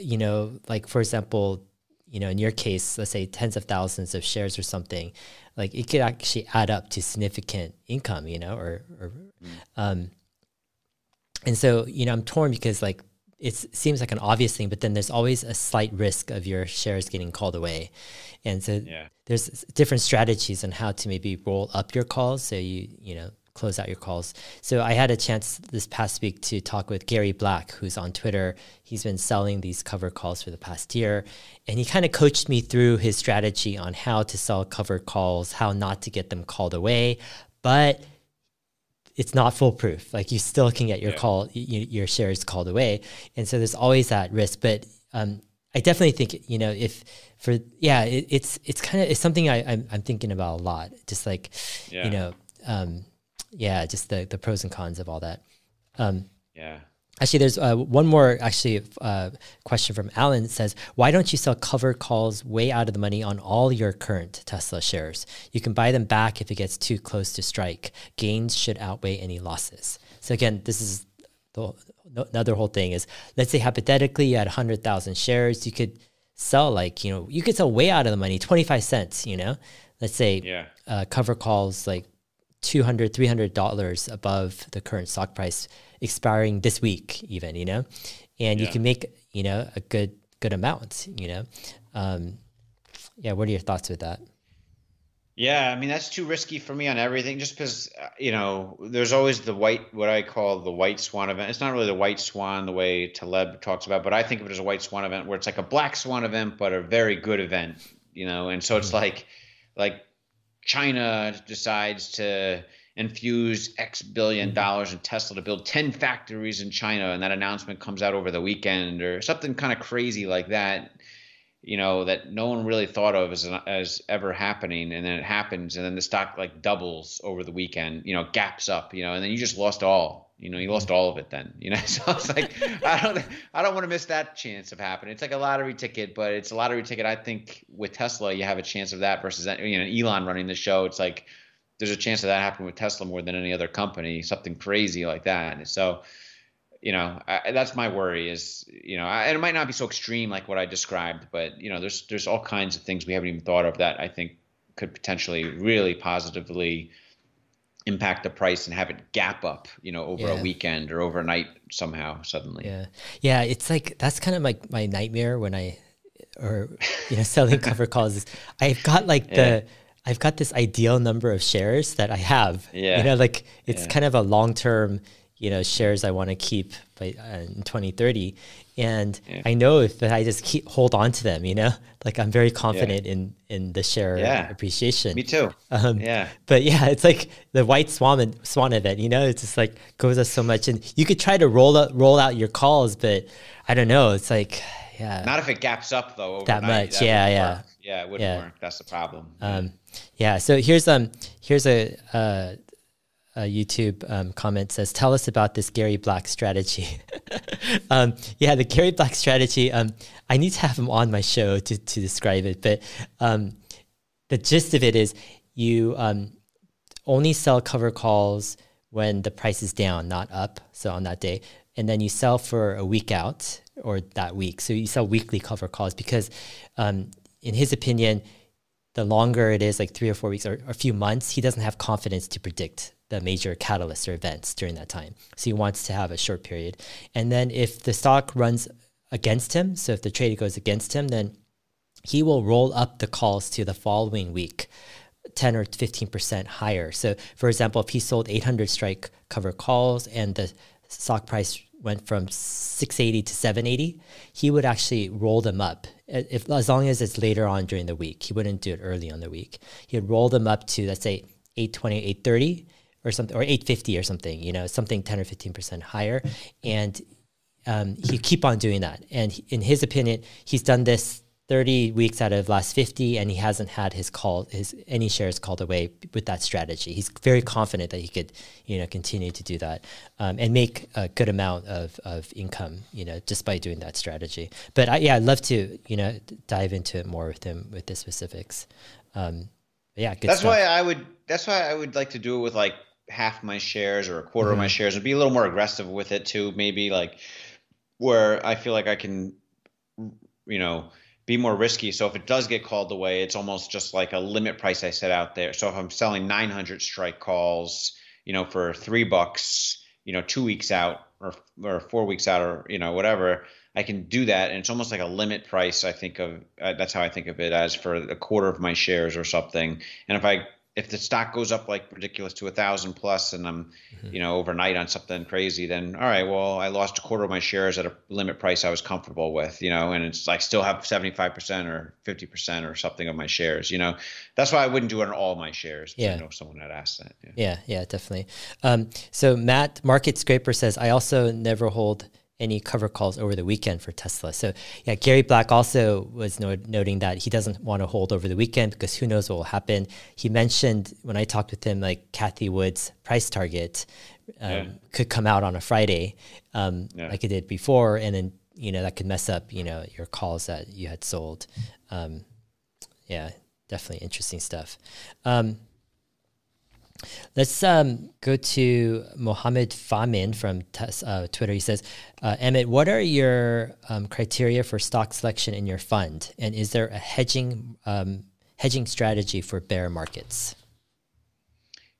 you know, like for example, you know, in your case, let's say tens of thousands of shares or something, like it could actually add up to significant income, you know, or, or um, and so, you know, I'm torn because like it seems like an obvious thing, but then there's always a slight risk of your shares getting called away. And so yeah. there's different strategies on how to maybe roll up your calls. So you, you know, close out your calls. So I had a chance this past week to talk with Gary Black, who's on Twitter. He's been selling these cover calls for the past year, and he kind of coached me through his strategy on how to sell cover calls, how not to get them called away, but it's not foolproof. Like you still can get your yeah. call, your shares called away, and so there's always that risk. But um, I definitely think you know if for yeah, it, it's it's kind of it's something I I'm, I'm, thinking about a lot. Just like yeah. you know. Um, yeah, just the the pros and cons of all that. Um, yeah. Actually, there's uh, one more actually uh, question from Alan. It says, "Why don't you sell cover calls way out of the money on all your current Tesla shares? You can buy them back if it gets too close to strike. Gains should outweigh any losses." So again, this is the another whole thing is let's say hypothetically you had 100,000 shares, you could sell like, you know, you could sell way out of the money, 25 cents, you know. Let's say yeah. uh, cover calls like 200 300 dollars above the current stock price expiring this week even you know and yeah. you can make you know a good good amount you know um, yeah what are your thoughts with that Yeah, I mean that's too risky for me on everything. Just because uh, you know, there's always the white, what I call the white swan event. It's not really the white swan the way Taleb talks about, but I think of it as a white swan event where it's like a black swan event, but a very good event. You know, and so it's mm-hmm. like, like China decides to infuse X billion dollars in Tesla to build 10 factories in China, and that announcement comes out over the weekend, or something kind of crazy like that you know that no one really thought of as as ever happening. And then it happens and then the stock like doubles over the weekend you know gaps up you know and then you just lost all you know you hmm. lost all of it then you know? So it's like i don't i don't want to miss that chance of happening. It's like a lottery ticket but it's a lottery ticket i think with tesla you have a chance of that versus you know elon running the show. It's like there's a chance of that happening with tesla more than any other company something crazy like that. So you know I, that's my worry is you know I, and it might not be so extreme like what i described but you know there's there's all kinds of things we haven't even thought of that i think could potentially really positively impact the price and have it gap up you know over yeah. a weekend or overnight somehow suddenly yeah yeah it's like that's kind of like my nightmare when i or you know selling cover calls is i've got like the yeah. I've got this ideal number of shares that I have. Yeah. You know, like it's yeah. kind of a long term you know shares I want to keep by uh, in 2030 and yeah. I know if I just keep hold on to them you know like I'm very confident yeah. in in the share yeah. appreciation me too um, yeah but yeah it's like the white swan swan event you know it's just like goes up so much and you could try to roll out roll out your calls but I don't know it's like yeah not if it gaps up though overnight. that much that yeah yeah work. yeah it wouldn't yeah. work that's the problem um yeah so here's um here's a uh a YouTube um, comment says, "Tell us about this Gary Black strategy." um, yeah, the Gary Black strategy. Um, I need to have him on my show to to describe it, but um, the gist of it is you um, only sell cover calls when the price is down, not up. So on that day, and then you sell for a week out or that week. So you sell weekly cover calls because, um, in his opinion, the longer it is, like three or four weeks or, or a few months, he doesn't have confidence to predict the major catalysts or events during that time. So he wants to have a short period. And then if the stock runs against him, so if the trade goes against him, then he will roll up the calls to the following week. 10 or 15% higher. So, for example, if he sold 800 strike cover calls and the stock price went from 680 to 780, he would actually roll them up. If, as long as it's later on during the week, he wouldn't do it early on the week. He'd roll them up to, let's say, 820, 830 or something, or 850 or something, you know, something 10 or 15% higher. And um, he keep on doing that. And in his opinion, he's done this 30 weeks out of last 50 and he hasn't had his call his any shares called away with that strategy he's very confident that he could you know continue to do that um, and make a good amount of, of income you know just by doing that strategy but I, yeah i'd love to you know dive into it more with him with the specifics um, yeah that's stuff. why i would that's why i would like to do it with like half my shares or a quarter mm-hmm. of my mm-hmm. shares and be a little more aggressive with it too maybe like where i feel like i can you know be more risky so if it does get called away it's almost just like a limit price i set out there so if i'm selling 900 strike calls you know for three bucks you know two weeks out or or four weeks out or you know whatever i can do that and it's almost like a limit price i think of uh, that's how i think of it as for a quarter of my shares or something and if i if the stock goes up like ridiculous to a thousand plus and I'm, mm-hmm. you know, overnight on something crazy, then all right, well, I lost a quarter of my shares at a limit price I was comfortable with, you know, and it's like still have 75% or 50% or something of my shares, you know, that's why I wouldn't do it on all my shares. Yeah. I know someone had asked that. Yeah. Yeah. yeah definitely. Um, so Matt Market Scraper says, I also never hold any cover calls over the weekend for Tesla. So yeah, Gary Black also was noting that he doesn't want to hold over the weekend because who knows what will happen. He mentioned when I talked with him, like Cathie Wood's price target um, yeah. could come out on a Friday, um, yeah. like it did before, and then you know that could mess up you know your calls that you had sold. Um, yeah, definitely interesting stuff. Um, Let's um, go to Mohammed Famin from uh, Twitter. He says, uh, Emmet, what are your um, criteria for stock selection in your fund? And is there a hedging, um, hedging strategy for bear markets?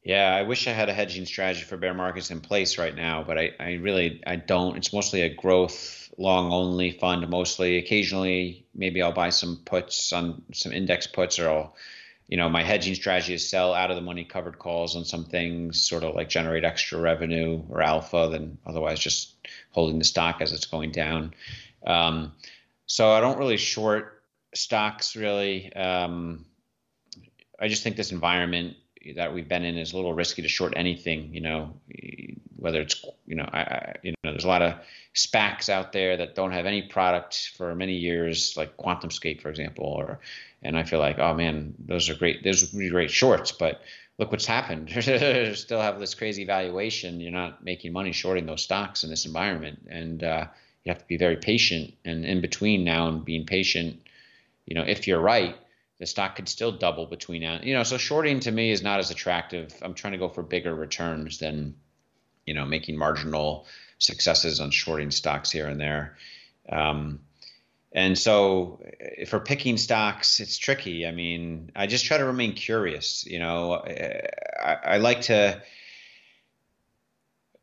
Yeah, I wish I had a hedging strategy for bear markets in place right now, but I, I really I don't. It's mostly a growth long only fund mostly. Occasionally, maybe I'll buy some puts on some index puts or I'll you know, my hedging strategy is sell out of the money covered calls on some things, sort of like generate extra revenue or alpha than otherwise just holding the stock as it's going down. Um, so I don't really short stocks really. Um, I just think this environment that we've been in is a little risky to short anything. You know, whether it's you know, I, you know, there's a lot of SPACs out there that don't have any product for many years, like QuantumScape, for example, or and I feel like, oh man, those are great. Those would be great shorts, but look what's happened. Still have this crazy valuation. You're not making money shorting those stocks in this environment, and uh, you have to be very patient. And in between now and being patient, you know, if you're right, the stock could still double between now. You know, so shorting to me is not as attractive. I'm trying to go for bigger returns than, you know, making marginal successes on shorting stocks here and there. Um, and so eh, for picking stocks, it's tricky. I mean, I just try to remain curious. You know, eh, I, I like to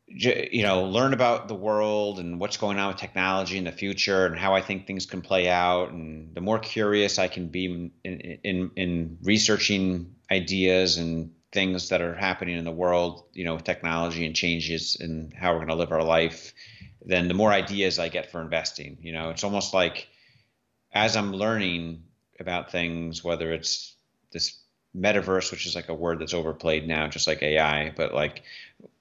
you know learn about the world and what's going on with technology in the future and how I think things can play out and the more curious I can be in in, in researching ideas and things that are happening in the world you know with technology and changes and how we're going to live our life then the more ideas I get for investing you know it's almost like as I'm learning about things whether it's this metaverse, which is like a word that's overplayed now, just like AI, but like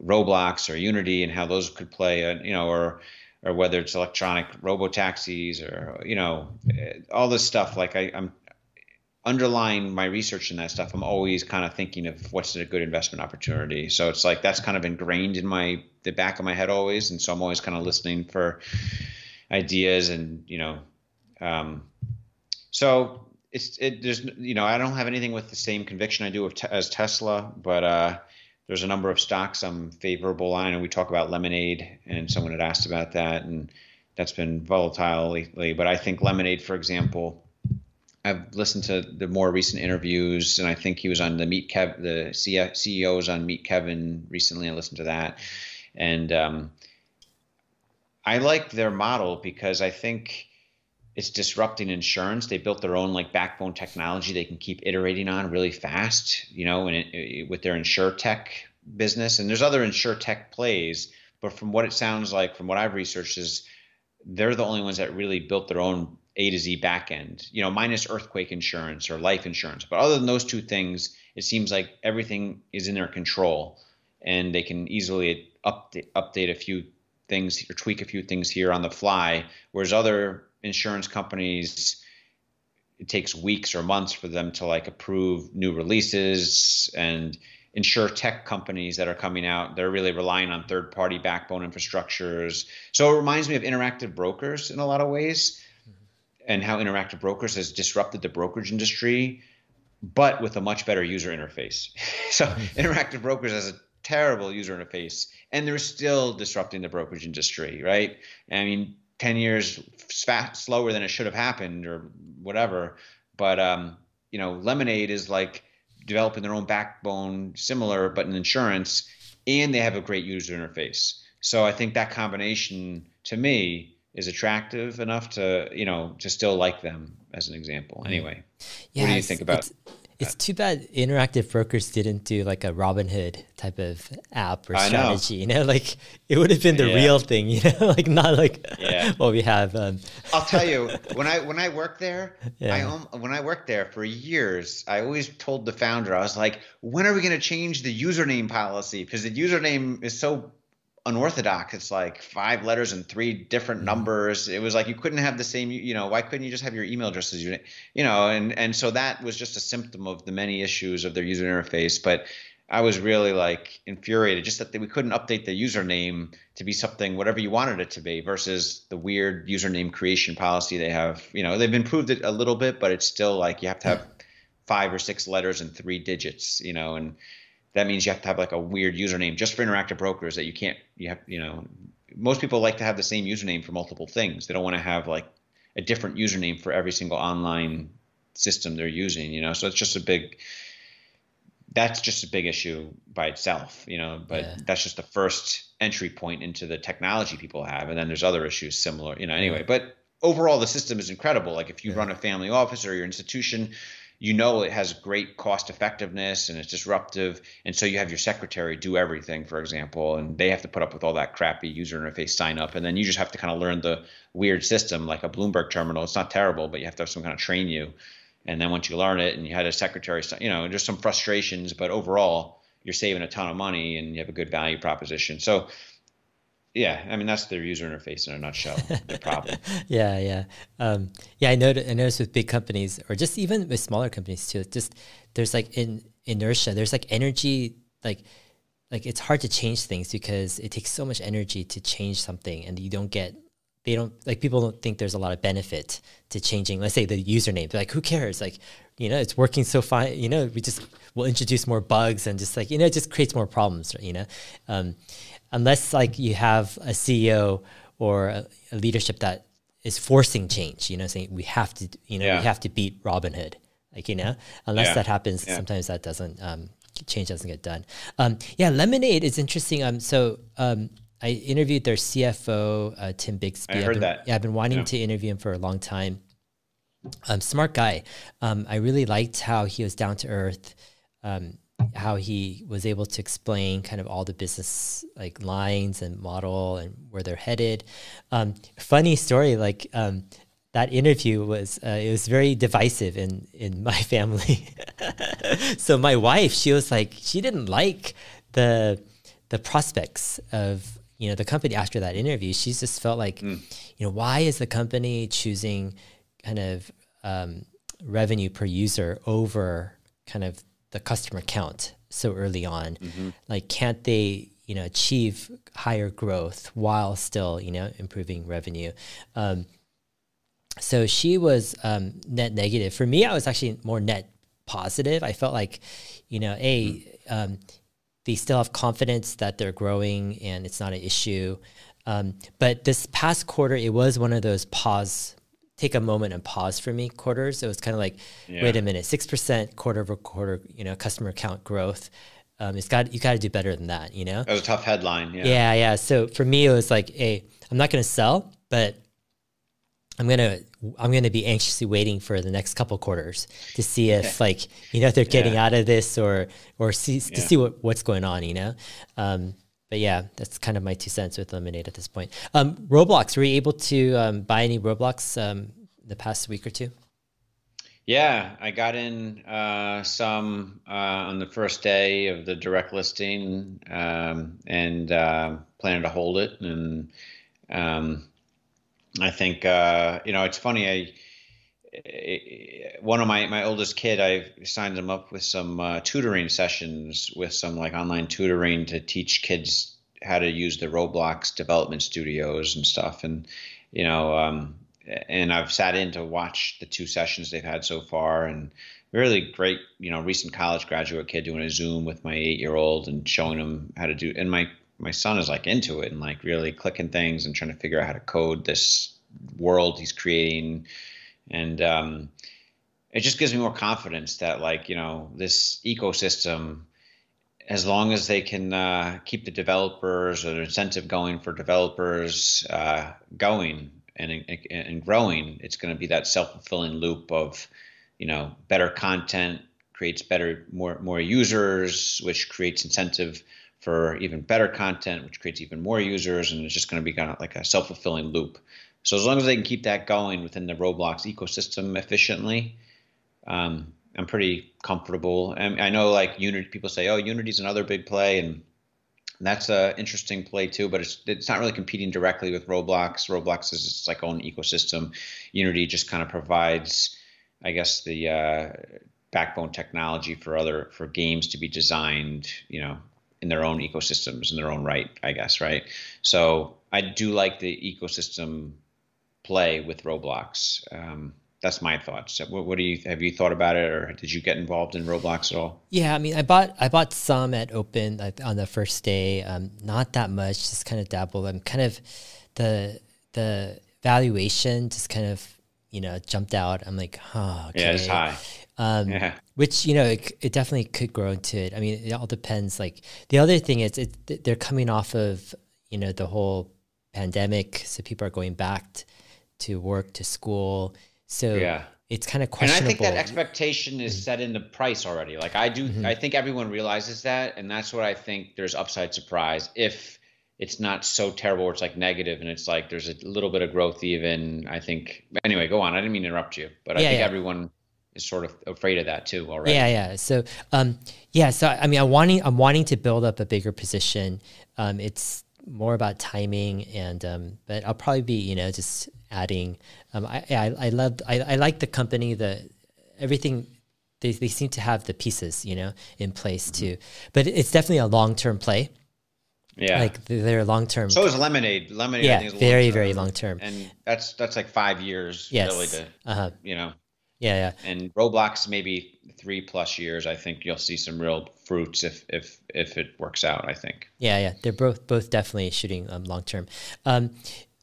Roblox or Unity and how those could play, uh, you know, or or whether it's electronic robo taxis or you know all this stuff. Like I, I'm underlying my research in that stuff. I'm always kind of thinking of what's a good investment opportunity. So it's like that's kind of ingrained in my the back of my head always, and so I'm always kind of listening for ideas and you know. Um, so it's it there's you know I don't have anything with the same conviction I do te- as Tesla, but uh, there's a number of stocks I'm favorable on, and we talk about Lemonade, and someone had asked about that, and that's been volatile lately. But I think Lemonade, for example, I've listened to the more recent interviews, and I think he was on the Meet Kev, the CEO was on Meet Kevin recently. I listened to that, and um, I like their model because I think it's disrupting insurance. They built their own like backbone technology they can keep iterating on really fast, you know, and it, with their insure tech business. And there's other insure tech plays, but from what it sounds like, from what I've researched, is they're the only ones that really built their own A to Z backend, you know, minus earthquake insurance or life insurance. But other than those two things, it seems like everything is in their control, and they can easily update update a few things or tweak a few things here on the fly. Whereas other insurance companies it takes weeks or months for them to like approve new releases and insure tech companies that are coming out. They're really relying on third party backbone infrastructures. So it reminds me of interactive brokers in a lot of ways mm-hmm. and how interactive brokers has disrupted the brokerage industry but with a much better user interface. So mm-hmm. interactive brokers has a terrible user interface and they're still disrupting the brokerage industry right? I mean 10 years fast, slower than it should have happened or whatever. But, um, you know, Lemonade is like developing their own backbone, similar, but in insurance, and they have a great user interface. So I think that combination to me is attractive enough to, you know, to still like them as an example. Anyway, yeah, what do you think about it's too bad interactive brokers didn't do like a Robinhood type of app or strategy. Know. You know, like it would have been the yeah. real thing. You know, like not like yeah. what we have. Um. I'll tell you when I when I worked there, yeah. I when I worked there for years, I always told the founder, I was like, when are we going to change the username policy? Because the username is so unorthodox. It's like five letters and three different mm-hmm. numbers. It was like you couldn't have the same. You know, why couldn't you just have your email address as your, you know? And and so that was just a symptom of the many issues of their user interface. But I was really like infuriated just that we couldn't update the username to be something whatever you wanted it to be versus the weird username creation policy they have. You know, they've improved it a little bit, but it's still like you have to have five or six letters and three digits. You know, and that means you have to have like a weird username just for interactive brokers that you can't you have you know most people like to have the same username for multiple things. They don't want to have like a different username for every single online system they're using you know? So it's just a big that's just a big issue by itself you know? But yeah. that's just the first entry point into the technology people have and then there's other issues similar you know? Anyway but overall the system is incredible. Like if you yeah. run a family office or your institution you know it has great cost effectiveness and it's disruptive. And so you have your secretary do everything for example and they have to put up with all that crappy user interface sign up. And then you just have to kind of learn the weird system like a bloomberg terminal. It's not terrible but you have to have some kind of train you. And then once you learn it and you had a secretary you know there's some frustrations but overall you're saving a ton of money and you have a good value proposition. So yeah, I mean that's their user interface in a nutshell. The problem. yeah, yeah, um, yeah. I noticed. I noticed with big companies, or just even with smaller companies too. Just there's like in inertia. There's like energy. Like like it's hard to change things because it takes so much energy to change something, and you don't get. They don't like people don't think there's a lot of benefit to changing. Let's say the username. They're like, who cares? Like, you know, it's working so fine. You know, we just will introduce more bugs and just like you know, it just creates more problems. You know. Um, unless like you have a CEO or a, a leadership that is forcing change, you know, saying we have to, you know, yeah. we have to beat Robinhood, like you know, unless yeah. that happens, yeah. sometimes that doesn't um, change doesn't get done. Um, yeah, Lemonade is interesting. Um, so um, I interviewed their CFO uh, Tim Bixby. I heard been, that. Yeah, I've been wanting to interview him for a long time. Um, smart guy. Um, I really liked how he was down to earth. Um, how he was able to explain kind of all the business like lines and model and where they're headed. Um, funny story, like um, that interview was uh, it was very divisive in in my family. so my wife, she was like, she didn't like the the prospects of you know the company after that interview. She just felt like, mm. you know, why is the company choosing kind of um, revenue per user over kind of the customer count so early on. Mm-hmm. Like, can't they, you know, achieve higher growth while still, you know, improving revenue? Um, so she was um, net negative. For me, I was actually more net positive. I felt like, you know, a mm-hmm. um, they still have confidence that they're growing and it's not an issue. Um, but this past quarter, it was one of those pause take a moment and pause for me quarters. It was kind of like, yeah. wait a minute, six percent quarter over quarter, you know, customer count growth. Um, it's got you got to do better than that, you know. That was a tough headline. Yeah. Yeah, yeah. So for me, it was like, hey, I'm not going to sell, but I'm gonna I'm gonna be anxiously waiting for the next couple quarters to see if like you know they're getting yeah. out of this or or see to see what what's going on, you know. Um, but yeah, that's kind of my two cents with Lemonade at this point. Um, Roblox, were you able to um, buy any Roblox um, the past week or two? Yeah, I got in uh, some uh, on the first day of the direct listing um, and uh, to hold it. And um, I think, uh, you know, it's funny. I one of my my oldest kid, I signed him up with some uh, tutoring sessions with some like online tutoring to teach kids how to use the Roblox development studios and stuff. And you know, um, and I've sat in to watch the two sessions they've had so far, and really great. You know, recent college graduate kid doing a Zoom with my eight year old and showing him how to do. And my my son is like into it and like really clicking things and trying to figure out how to code this world he's creating and um, it just gives me more confidence that like you know this ecosystem as long as they can uh, keep the developers or the incentive going for developers uh, going and, and, and growing, it's going to be that self-fulfilling loop of, you know, better content creates better, more more users, which creates incentive for even better content, which creates even more users, and it's just going to be kind of like a self-fulfilling loop. So as long as they can keep that going within the Roblox ecosystem efficiently, um, I'm pretty comfortable. And I know like Unity, people say, oh, Unity's another big play, and that's a interesting play too. But it's it's not really competing directly with Roblox. Roblox is its like own ecosystem. Unity just kind of provides, I guess, the uh, backbone technology for other for games to be designed, you know, in their own ecosystems in their own right, I guess, right? So I do like the ecosystem play with Roblox. Um, that's my thoughts. What, what, do you have you thought about it, or did you get involved in Roblox at all? Yeah, I mean, I bought I bought some at Open on the first day. Um, not that much, just kind of dabbled. I'm kind of the the valuation just kind of you know jumped out. I'm like, oh, okay. yeah, it's high. Um, yeah. Which you know it, it, definitely could grow into it. I mean, it all depends. Like the other thing is, it, they're coming off of you know the whole pandemic, so people are going back to work to school. So yeah. it's kind of questionable. And I think that expectation is set in the price already. Like I do, mm-hmm. I think everyone realizes that, and that's what I think. There's upside surprise if it's not so terrible where it's like negative and it's like there's a little bit of growth even. I think. Anyway, go on. I didn't mean to interrupt you, but I think yeah. everyone is sort of afraid of that too already. Yeah, yeah. So, um, yeah. So I mean, I'm wanting, I'm wanting to build up a bigger position. Um, it's more about timing and, um, but I'll probably be, you know, just adding. Um, I, I, I love, I, I like the company. The everything they, they seem to have the pieces, you know, in place mm-hmm. too. But it's definitely a long term play. Yeah, like they're long term. So is Lemonade. Lemonade, yeah, very very long term. And that's that's like five years yes. really to uh-huh. you know yeah, yeah. And Roblox maybe three plus years. I think you'll see some real fruits if if if it works out. I think. Yeah, yeah. They're both both definitely shooting um, long term. Um,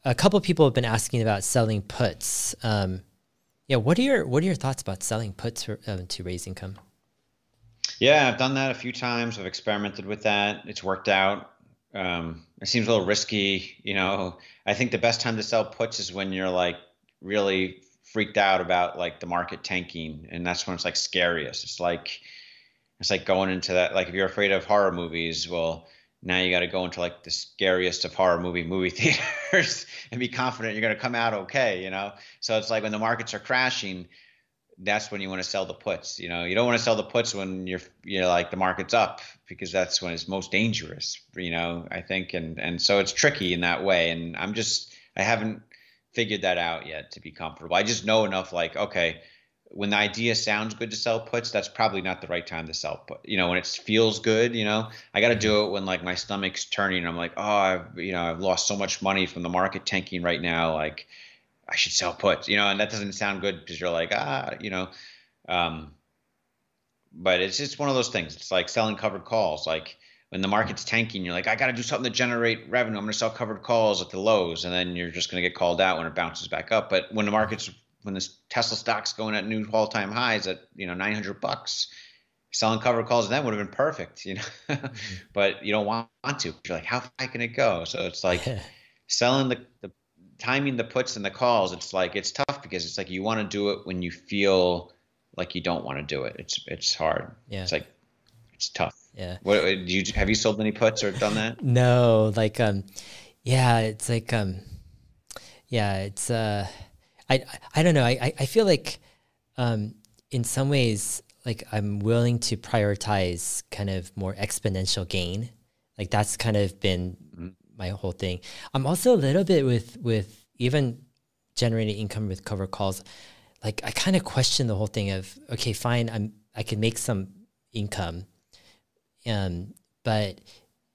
a couple people have been asking about selling puts. Um, yeah, what are your what are your thoughts about selling puts for, um, to raise income? Yeah, I've done that a few times. I've experimented with that. It's worked out. Um, it seems a little risky. You know, I think the best time to sell puts is when you're like really freaked out about like the market tanking, and that's when it's like scariest. It's like it's like going into that. Like if you're afraid of horror movies, well, now you got to go into like the scariest of horror movie movie theaters and be confident you're going to come out okay. You know, so it's like when the markets are crashing. That's when you want to sell the puts. You know, you don't want to sell the puts when you're you know like the market's up because that's when it's most dangerous. You know, I think, and and so it's tricky in that way. And I'm just I haven't figured that out yet to be comfortable. I just know enough like, okay, when the idea sounds good to sell puts, that's probably not the right time to sell put. You know, when it feels good, you know, I got to do mm-hmm. it when like my stomach's turning. And I'm like, oh, I've, you know, I've lost so much money from the market tanking right now. Like, I should sell puts, you know, and that doesn't sound good because you're like, ah, you know, um, but it's just one of those things. It's like selling covered calls. Like, when the market's tanking, you're like, I got to do something to generate revenue. I'm going to sell covered calls at the lows, and then you're just going to get called out when it bounces back up. But when the market's when this Tesla stock's going at new all-time highs at you know 900 bucks, selling covered calls then would have been perfect, you know. mm-hmm. But you don't want, want to. You're like, how high can it go? So it's like selling the, the timing the puts and the calls. It's like it's tough because it's like you want to do it when you feel like you don't want to do it. It's it's hard. Yeah. It's like it's tough. Yeah. What do you have you sold any puts or done that? no, like um, yeah, it's like um, yeah, it's uh, I I don't know. I I feel like um, in some ways, like I'm willing to prioritize kind of more exponential gain. Like that's kind of been mm-hmm. my whole thing. I'm also a little bit with with even generating income with cover calls. Like I kind of question the whole thing of okay, fine, I'm I can make some income um, but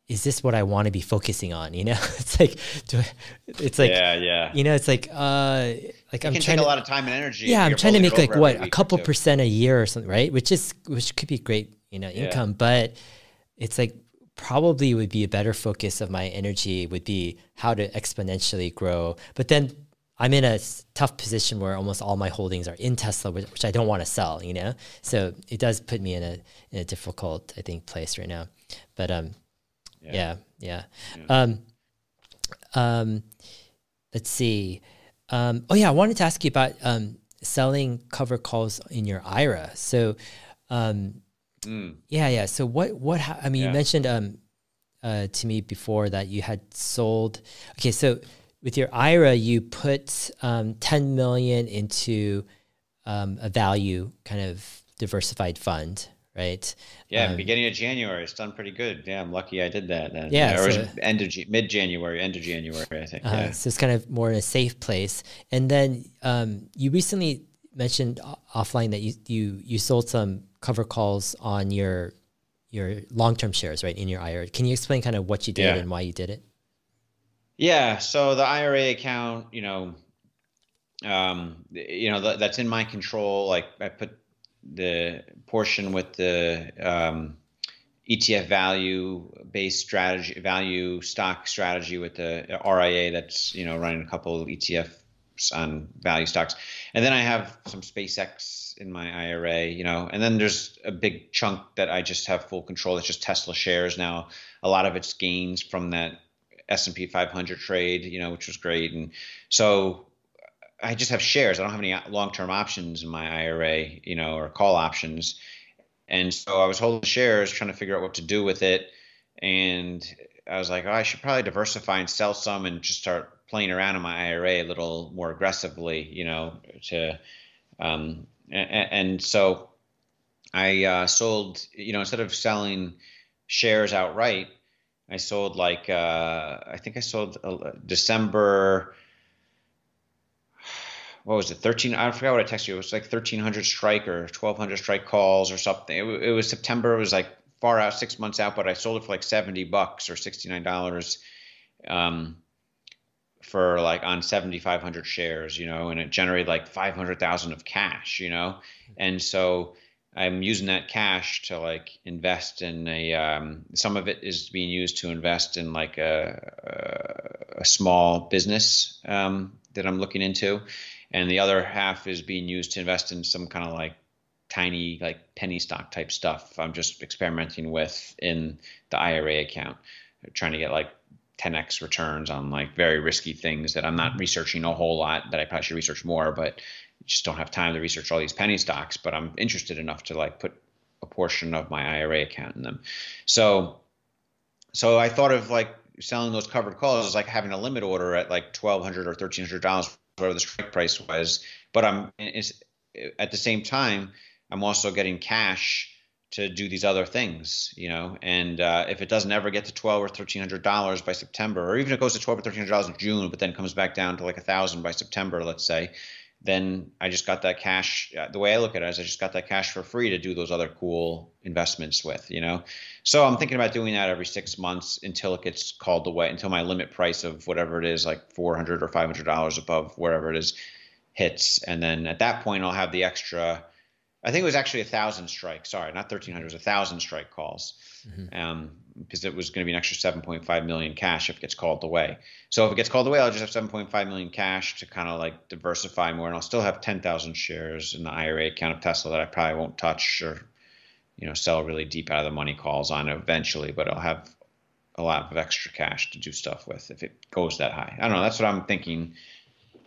is this what I want to be focusing on? You know, it's like, I, it's like, yeah, yeah. You know, it's like, uh, like it I'm trying to, a lot of time and energy. Yeah, I'm trying to make like what a couple percent a year or something, right? Which is which could be great, you know, income, yeah. but it's like probably would be a better focus of my energy would be how to exponentially grow. But then I'm in a tough position where almost all my holdings are in Tesla, which, which I don't want to sell, you know? So it does put me in a, in a difficult, I think, place right now. But um, yeah, yeah. yeah. yeah. Um, um, let's see. Um, oh yeah, I wanted to ask you about um, selling cover calls in your IRA. So, um, mm. yeah, yeah. So what, what, I mean, yeah. you mentioned um, uh, to me before that you had sold. Okay, so with your IRA, you put um, 10 million into um, a value kind of diversified fund, right? Yeah, um, beginning of January, it's done pretty good. Yeah, I'm lucky I did that. Yeah, or so, end of mid January, end of January, I think. Uh, yeah. So it's kind of more in a safe place. And then um, you recently mentioned offline that you you you sold some cover calls on your your long term shares, right, in your IRA. Can you explain kind of what you did yeah. and why you did it? Yeah. So the IRA account, you know, um, you know, th- that's in my control. Like I put the portion with the um, ETF value based strategy, value stock strategy with the RIA that's, you know, running a couple ETFs on value stocks. And then I have some SpaceX in my IRA, you know, and then there's a big chunk that I just have full control. It's just Tesla shares now. A lot of it's gains from that S&P 500 trade, you know, which was great. And so I just have shares. I don't have any long-term options in my IRA, you know, or call options. And so I was holding shares, trying to figure out what to do with it. And I was like, oh, I should probably diversify and sell some and just start playing around in my IRA a little more aggressively, you know, to, um, and, and so I uh, sold, you know, instead of selling shares outright, I sold like, uh, I think I sold uh, December what was it 13 i forgot what i texted you it was like 1300 strike or 1200 strike calls or something. It, it, was september it was like far out six months out but i sold it for like 70 bucks or 69 dollars um, for like on 7500 shares you know and it generated like 500000 of cash you know? And so i'm using that cash to like invest in a um, some of it is being used to invest in like a, a, a small business um, that i'm looking into and the other half is being used to invest in some kind of like tiny like penny stock type stuff i'm just experimenting with in the ira account. Trying to get like 10x returns on like very risky things that i'm not researching a whole lot that i probably should research more but just don't have time to research all these penny stocks but i'm interested enough to like put a portion of my ira account in them. So so i thought of like selling those covered calls as like having a limit order at like 1200 or 1300 dollars whatever the strike price was. But I'm at the same time, I'm also getting cash to do these other things, you know. And uh, if it doesn't ever get to twelve or thirteen hundred dollars by September, or even if it goes to twelve or thirteen hundred dollars in June, but then comes back down to like a thousand by September, let's say, then I just got that cash. Uh, the way I look at it is I just got that cash for free to do those other cool investments with, you know. So I'm thinking about doing that every six months until it gets called away, until my limit price of whatever it is, like 400 or 500 dollars above wherever it is, hits, and then at that point I'll have the extra. I think it was actually a thousand strike. Sorry, not 1300. It was a thousand strike calls. Mm-hmm. Um, because it was going to be an extra 7.5 million cash if it gets called away. So if it gets called away, I'll just have 7.5 million cash to kind of like diversify more, and I'll still have 10,000 shares in the IRA account of Tesla that I probably won't touch or you know sell really deep out of the money calls on eventually, but I'll have a lot of extra cash to do stuff with if it goes that high. I don't know. That's what I'm thinking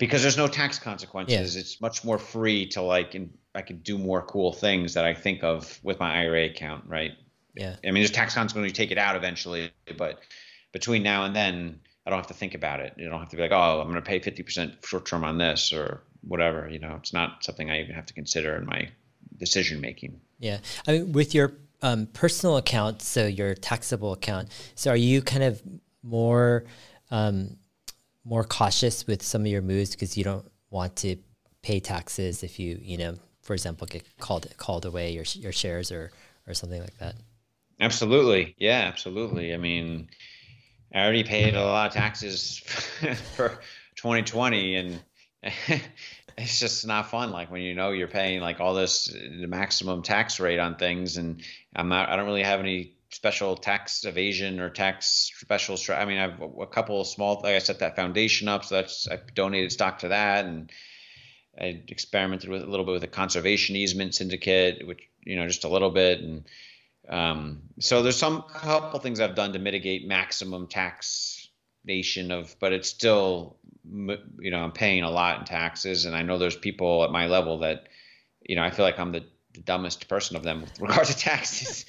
because there's no tax consequences. Yeah. It's much more free to like, and I could do more cool things that I think of with my IRA account, right? Yeah. I mean, there's tax consequences when you take it out eventually, but between now and then, I don't have to think about it. You don't have to be like, oh, I'm going to pay 50% short term on this or whatever. You know, it's not something I even have to consider in my decision making. Yeah. I mean, with your um, personal account, so your taxable account, so are you kind of more um, more cautious with some of your moves because you don't want to pay taxes if you, you know, for example, get called called away your your shares or or something like that? Absolutely. Yeah, absolutely. I mean, I already paid a lot of taxes for 2020 and it's just not fun like when you know you're paying like all this the maximum tax rate on things and I'm not I don't really have any special tax evasion or tax special I mean I've a couple small like I set that foundation up so that's I donated stock to that and I experimented with a little bit with a conservation easement syndicate which you know just a little bit and um, so there's some couple things I've done to mitigate maximum taxation of, but it's still, you know, I'm paying a lot in taxes, and I know there's people at my level that, you know, I feel like I'm the, the dumbest person of them with regard to taxes.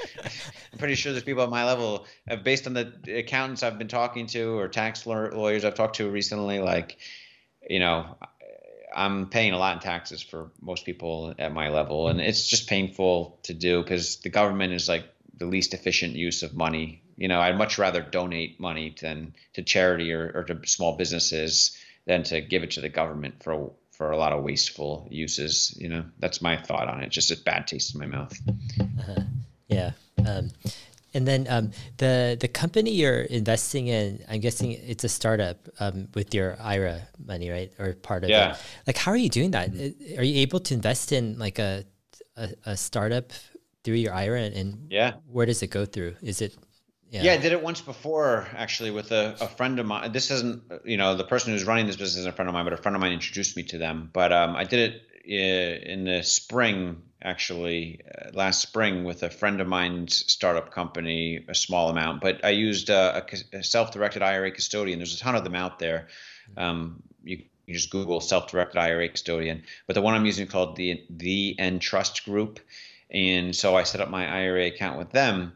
I'm pretty sure there's people at my level, uh, based on the accountants I've been talking to or tax lawyers I've talked to recently, like, you know, I'm paying a lot in taxes for most people at my level, and it's just painful to do because the government is like the least efficient use of money. You know, I'd much rather donate money than to charity or, or to small businesses than to give it to the government for for a lot of wasteful uses. You know, that's my thought on it. Just a bad taste in my mouth. Uh-huh. Yeah. Um, and then um, the the company you're investing in, I'm guessing it's a startup um, with your IRA money, right, or part of yeah. it. Like, how are you doing that? Mm-hmm. Are you able to invest in like a a, a startup through your IRA, and, and, yeah, where does it go through? Is it yeah. yeah, I did it once before actually with a, a friend of mine. This isn't, you know, the person who's running this business is a friend of mine, but a friend of mine introduced me to them. But um, I did it uh, in the spring actually uh, last spring with a friend of mine's startup company, a small amount, but I used a, a self-directed IRA custodian. There's a ton of them out there. Um, you can just Google self-directed IRA custodian. But the one I'm using is called the the Entrust Group, and so I set up my IRA account with them,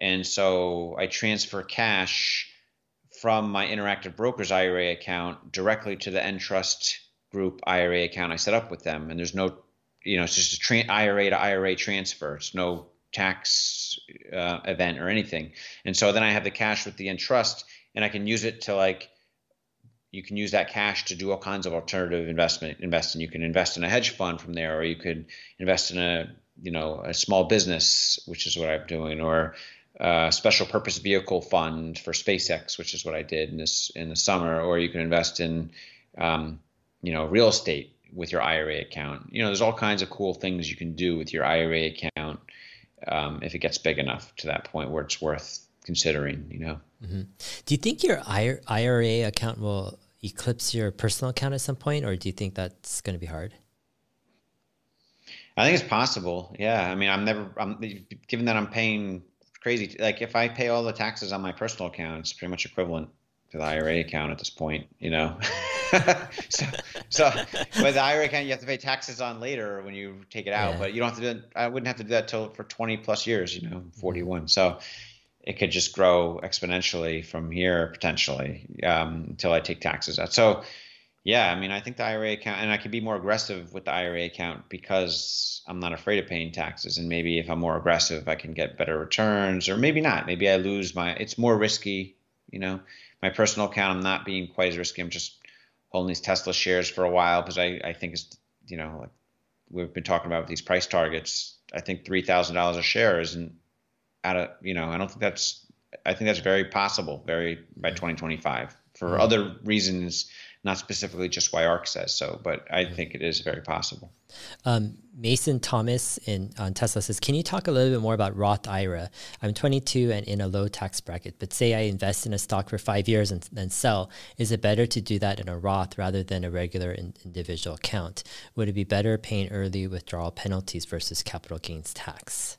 and so I transfer cash from my Interactive Brokers IRA account directly to the Entrust Group IRA account I set up with them, and there's no, you know, it's just a tra- IRA to IRA transfer. It's no tax uh, event or anything. And so then I have the cash with the Entrust, and I can use it to like you can use that cash to do all kinds of alternative investment investing. You can invest in a hedge fund from there, or you could invest in a you know a small business, which is what I'm doing, or a special purpose vehicle fund for SpaceX, which is what I did in this in the summer. Or you can invest in um, you know real estate with your IRA account. You know, there's all kinds of cool things you can do with your IRA account um, if it gets big enough to that point where it's worth considering. You know. Mm-hmm. Do you think your IRA account will eclipse your personal account at some point, or do you think that's going to be hard? I think it's possible. Yeah. I mean, I'm never. I'm given that I'm paying crazy. Like, if I pay all the taxes on my personal account, it's pretty much equivalent to the IRA account at this point. You know. so, so, but the IRA account you have to pay taxes on later when you take it out. Yeah. But you don't have to do. I wouldn't have to do that till for 20 plus years. You know, 41. So it could just grow exponentially from here potentially um, until I take taxes out. So, yeah, I mean, I think the IRA account, and I could be more aggressive with the IRA account because I'm not afraid of paying taxes. And maybe if I'm more aggressive, I can get better returns, or maybe not. Maybe I lose my. It's more risky, you know. My personal account, I'm not being quite as risky. I'm just holding these Tesla shares for a while because I, I think it's, you know, like we've been talking about with these price targets. I think three thousand dollars a share isn't out of you know I don't think that's I think that's very possible very by 2025 for mm-hmm. other reasons not specifically just why ARK says so, but I think it is very possible. Um, Mason Thomas in on Tesla says, "Can you talk a little bit more about Roth IRA? I'm 22 and in a low tax bracket, but say I invest in a stock for five years and then sell. Is it better to do that in a Roth rather than a regular in, individual account? Would it be better paying early withdrawal penalties versus capital gains tax?"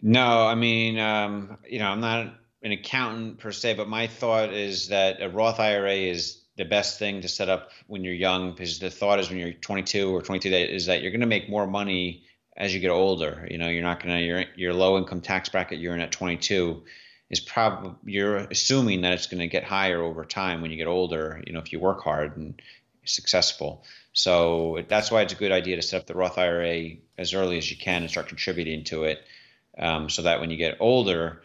No, I mean, um, you know, I'm not an accountant per se, but my thought is that a Roth IRA is the best thing to set up when you're young because the thought is when you're 22 or 22 that is that you're going to make more money as you get older. You know, you're not going to your your low income tax bracket you're in at 22 is probably you're assuming that it's going to get higher over time when you get older. You know, if you work hard and successful. So that's why it's a good idea to set up the Roth IRA as early as you can and start contributing to it um, so that when you get older,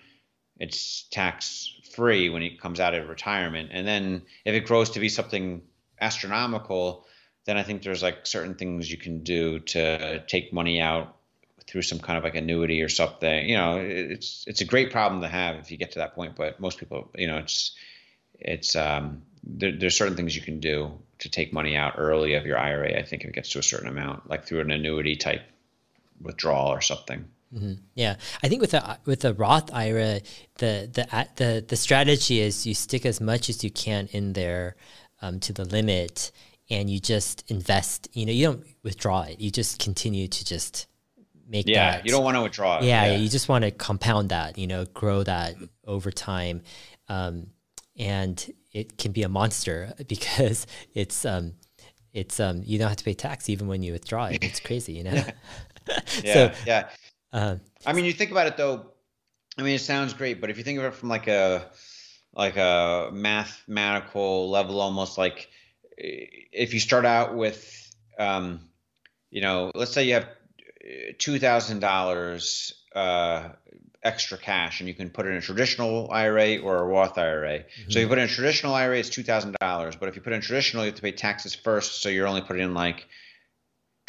it's tax free when it comes out of retirement. And then if it grows to be something astronomical, then I think there's like certain things you can do to take money out through some kind of like annuity or something. You know, it's it's a great problem to have if you get to that point. But most people, you know, it's it's um, there, there's certain things you can do to take money out early of your IRA. I think if it gets to a certain amount, like through an annuity type withdrawal or something. Mm-hmm. Yeah, I think with the with the Roth IRA, the the the the strategy is you stick as much as you can in there um, to the limit, and you just invest. You know, you don't withdraw it. You just continue to just make. Yeah, that, you don't want to withdraw. Yeah, yeah, you just want to compound that. You know, grow that over time, um, and it can be a monster because it's um, it's um, you don't have to pay tax even when you withdraw it. It's crazy, you know. yeah, so, yeah. Uh, I mean, you think about it though. I mean, it sounds great, but if you think of it from like a like a mathematical level, almost like if you start out with, um, you know, let's say you have two thousand uh, dollars extra cash, and you can put it in a traditional IRA or a Roth IRA. Mm-hmm. So you put in a traditional IRA, it's two thousand dollars, but if you put in traditional, you have to pay taxes first. So you're only putting in like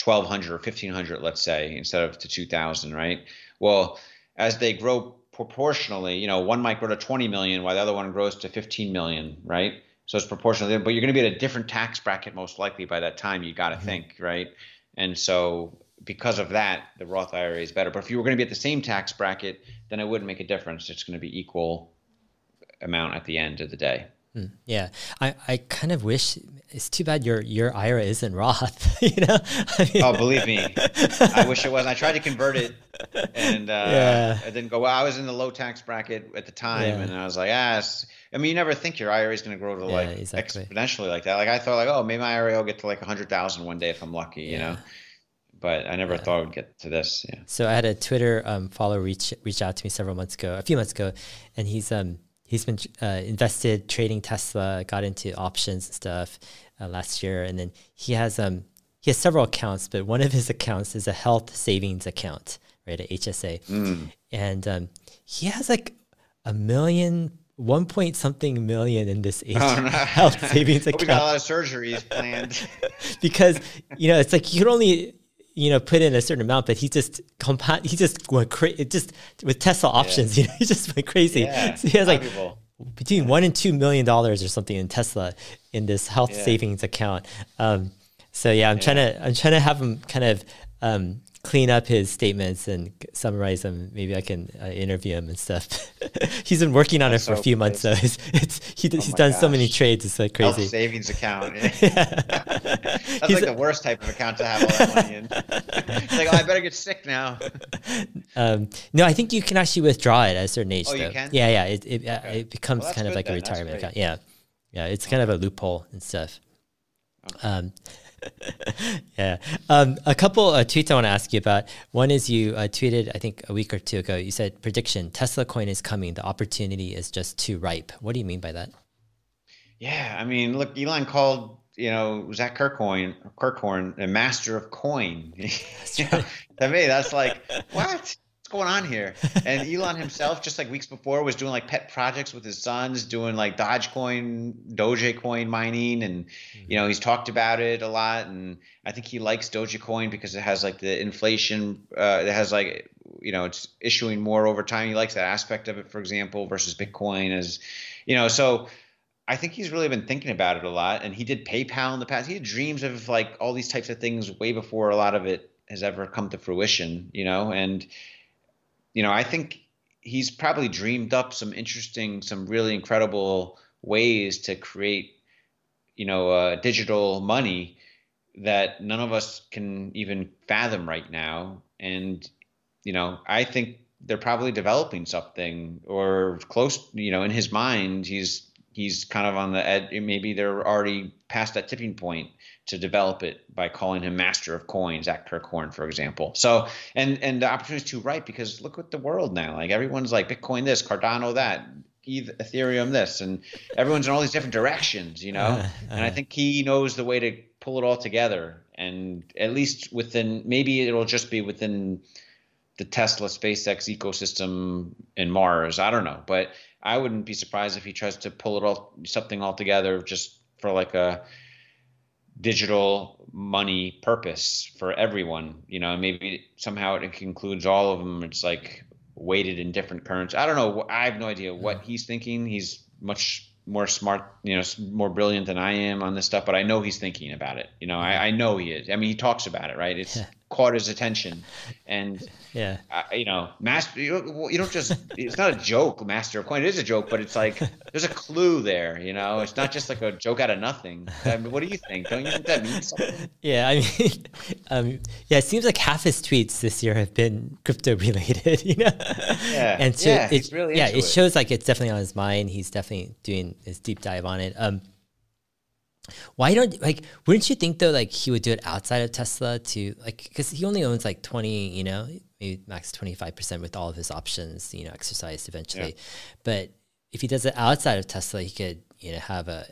1200 or 1500 let's say instead of to 2000 right? Well as they grow proportionally you know one might grow to 20 million while the other one grows to 15 million right? So it's proportional but you're going to be at a different tax bracket most likely by that time you got to mm-hmm. think right? And so because of that the roth ira is better. But if you were going to be at the same tax bracket then it wouldn't make a difference. It's going to be equal amount at the end of the day Mm, yeah, I, I kind of wish it's too bad your your IRA isn't Roth. you know. I mean, oh, believe me, I wish it was. I tried to convert it and uh, yeah. I didn't go. Well, I was in the low tax bracket at the time, yeah. and I was like, ah. I mean, you never think your IRA is going to grow to yeah, like exactly. exponentially like that. Like I thought, like, oh, maybe my IRA will get to like a hundred thousand one day if I'm lucky, you know. But I never thought it would get to this. Yeah. So I had a Twitter um, follower reach reach out to me several months ago, a few months ago, and he's um he's been uh, invested trading Tesla, got into options and stuff uh, last year, and then he has um he has several accounts, but one of his accounts is a health savings account, right, at HSA, mm. and um, he has like a million. One point something million in this H- oh, no. health savings account. we got a lot of surgeries planned. because you know it's like you can only you know, put in a certain amount, but he just compa- he just went crazy. It just with Tesla options, yeah. you know, he just went crazy. Yeah, so he has like between one and two million dollars or something in Tesla in this health yeah. savings account. Um, so yeah, I'm trying to I'm trying to have him kind of um, clean up his statements and summarize them. Maybe I can uh, interview him and stuff. he's been working on That's it for so a few months, so it's, it's he, oh he's done gosh. so many trades. It's like crazy. Health savings account. That's he's like the worst type of account to have all that money in. it's like, oh, I better get sick now. Um, no, I think you can actually withdraw it at a certain age. Oh, though. you can. Yeah, yeah. It it, uh, okay. it becomes well, kind of like then. a retirement account. Yeah, yeah. It's kind of a loophole and stuff. Okay. Um, yeah. Um, a couple uh, tweets I want to ask you about. One is you uh, tweeted, I think, a week or two ago. You said, "Prediction: Tesla coin is coming. The opportunity is just too ripe." What do you mean by that? Yeah, I mean, look, Elon called you know Zach Kirkhorn, Kirkhorn, a master of coin. to me, that's like what? Going on here? And Elon himself, just like weeks before, was doing like pet projects with his sons, doing like Dogecoin, Dogecoin mining, and you know he's talked about it a lot. And I think he likes Dogecoin because it has like the inflation, uh, it has like you know it's issuing more over time. He likes that aspect of it, for example, versus Bitcoin as you know. So I think he's really been thinking about it a lot. And he did PayPal in the past. He had dreams of like all these types of things way before a lot of it has ever come to fruition, you know, and you know, I think he's probably dreamed up some interesting, some really incredible ways to create, you know, uh, digital money that none of us can even fathom right now. And, you know, I think they're probably developing something or close, you know, in his mind, he's he's kind of on the edge. Maybe they're already past that tipping point to develop it by calling him master of coins, Zach Kirkhorn, for example. So, and and the opportunity is too right because look at the world now. Like everyone's like Bitcoin this, Cardano that, Ethereum this, and everyone's in all these different directions, you know. Uh, uh, and I think he knows the way to pull it all together. And at least within, maybe it'll just be within the Tesla SpaceX ecosystem in Mars. I don't know, but I wouldn't be surprised if he tries to pull it all something all together just for like a digital money purpose for everyone, you know, maybe somehow it includes all of them. It's like weighted in different currencies. I don't know. I have no idea what he's thinking. He's much more smart, you know, more brilliant than I am on this stuff, but I know he's thinking about it. You know, I, I know he is. I mean, he talks about it, right? It's caught his attention, and yeah, uh, you know, master. You, you don't just. it's not a joke, master of coin. It is a joke, but it's like there's a clue there. You know, it's not just like a joke out of nothing. I mean, what do you think? Don't you think that means something? Yeah, I mean, um, yeah, it seems like half his tweets this year have been crypto related. You know, yeah, and so yeah, it, really yeah, it, it shows like it's definitely on his mind. He's definitely doing his deep dive on it. Um, why don't like? Wouldn't you think though, like he would do it outside of Tesla to like because he only owns like twenty, you know, maybe max twenty five percent with all of his options, you know, exercised eventually. Yeah. But if he does it outside of Tesla, he could you know have a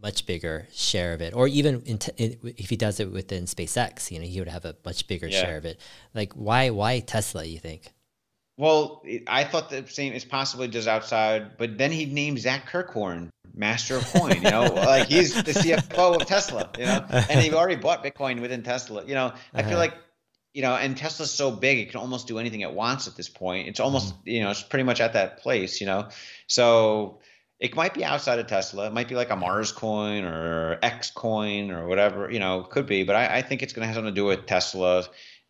much bigger share of it, or even in in, if he does it within SpaceX, you know, he would have a much bigger yeah. share of it. Like, why why Tesla? You think? Well, I thought the same is possibly just outside, but then he named Zach Kirkhorn master of coin. You know, like he's the CFO of Tesla. You know, and he already bought Bitcoin within Tesla. You know, I uh-huh. feel like you know, and Tesla's so big it can almost do anything it wants at this point. It's almost mm. you know, it's pretty much at that place. You know, so it might be outside of Tesla. It might be like a Mars coin or X coin or whatever. You know, could be, but I, I think it's going to have something to do with Tesla,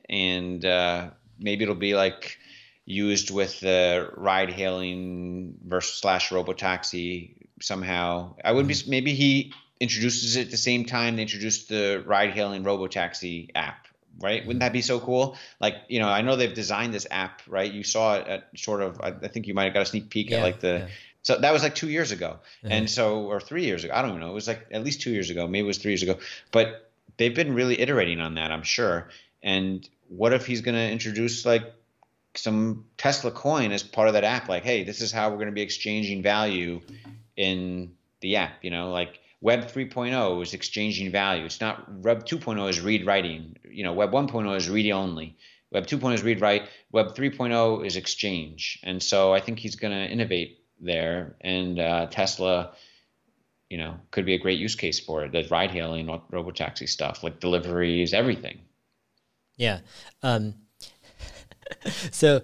and uh, maybe it'll be like used with the ride hailing versus slash robotaxi somehow. I would be mm-hmm. maybe he introduces it at the same time they introduced the ride hailing robotaxi app right? Wouldn't that be so cool? Like, you know, I know they've designed this app, right? You saw it at sort of, I, I think you might have got a sneak peek yeah, at like the, yeah. so that was like two years ago. Mm-hmm. And so, or three years ago, I don't know. It was like at least two years ago. Maybe it was three years ago. But they've been really iterating on that, I'm sure. And what if he's going to introduce like some Tesla coin as part of that app? Like, hey, this is how we're going to be exchanging value in the app, you know, like, Web 3.0 is exchanging value. It's not Web 2.0 is read writing. You know, Web 1.0 is read only. Web 2.0 is read write. Web 3.0 is exchange. And so I think he's going to innovate there. And uh, Tesla, you know, could be a great use case for it. The ride hailing, robotaxi stuff, like deliveries, everything. Yeah. Um, so,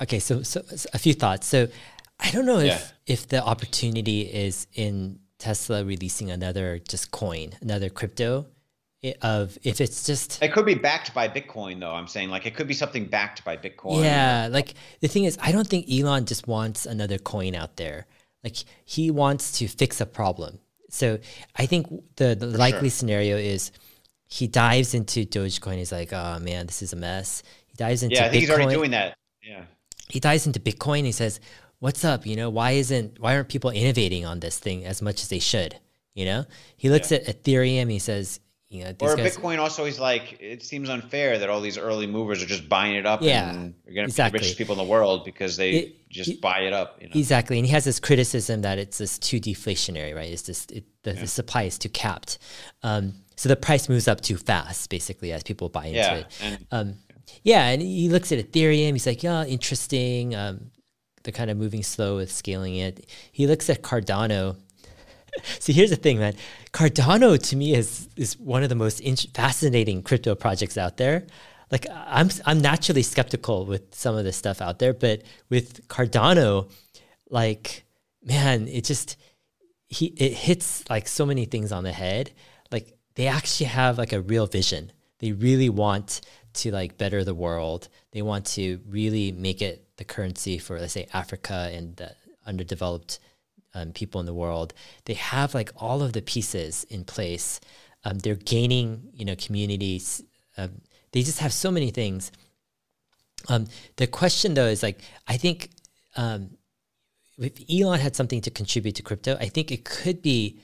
okay. So, so, so, a few thoughts. So, I don't know if yeah. if the opportunity is in Tesla releasing another just coin, another crypto of if it's just it could be backed by bitcoin though i'm saying. Like it could be something backed by bitcoin. Yeah like the thing is i don't think elon just wants another coin out there. Like he wants to fix a problem. So i think the, the likely sure. scenario is he dives into dogecoin. He's like oh man this is a mess. He dives into yeah i think bitcoin. he's already doing that. Yeah. He dives into bitcoin. He says what's up? You know, why isn't why aren't people innovating on this thing as much as they should? You know, he looks yeah. at Ethereum. He says, you know, or guys, Bitcoin also he's like, it seems unfair that all these early movers are just buying it up. Yeah, and you're gonna exactly. be the richest people in the world because they it, just he, buy it up. You know? Exactly, and he has this criticism that it's just too deflationary, right? It's just it, the, yeah. the, supply is too capped, um, so the price moves up too fast, basically, as people buy into yeah, it. And, um, yeah, and he looks at Ethereum. He's like, yeah, interesting. Um, they're kind of moving slow with scaling it. He looks at Cardano. See, here's the thing, man. Cardano to me is is one of the most in- fascinating crypto projects out there. Like I'm I'm naturally skeptical with some of the stuff out there, but with Cardano, like man, it just he it hits like so many things on the head. Like they actually have like a real vision. They really want to like better the world. They want to really make it the currency for let's say Africa and the underdeveloped um, people in the world, they have like all of the pieces in place. Um, they're gaining, you know, communities. Um, they just have so many things. Um, the question though is like, I think um, if Elon had something to contribute to crypto, I think it could be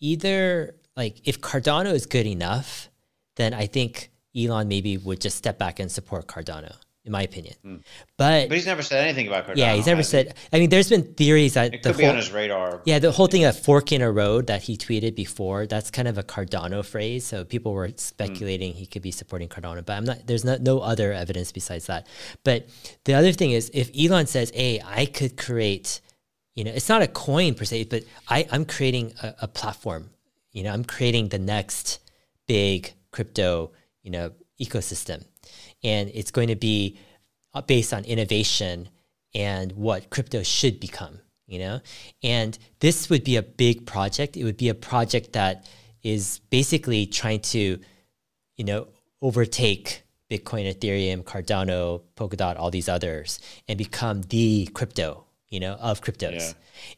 either like if Cardano is good enough, then I think Elon maybe would just step back and support Cardano in my opinion. Mm. But but he's never said anything about Cardano. Yeah, he's never said. I mean, there's been theories that it could be on his radar. Yeah, the whole thing of fork in a road that he tweeted before. That's kind of a Cardano phrase. So people were speculating mm. he could be supporting Cardano, but I'm not. There's no no other evidence besides that. But the other thing is, if Elon says, "Hey, I could create," you know, it's not a coin per se, but I I'm creating a, a platform. You know, I'm creating the next big crypto, you know, ecosystem and it's going to be uh, based on innovation and what crypto should become you know? And this would be a big project. It would be a project that is basically trying to you know overtake bitcoin ethereum cardano polkadot all these others and become the crypto you know of cryptos.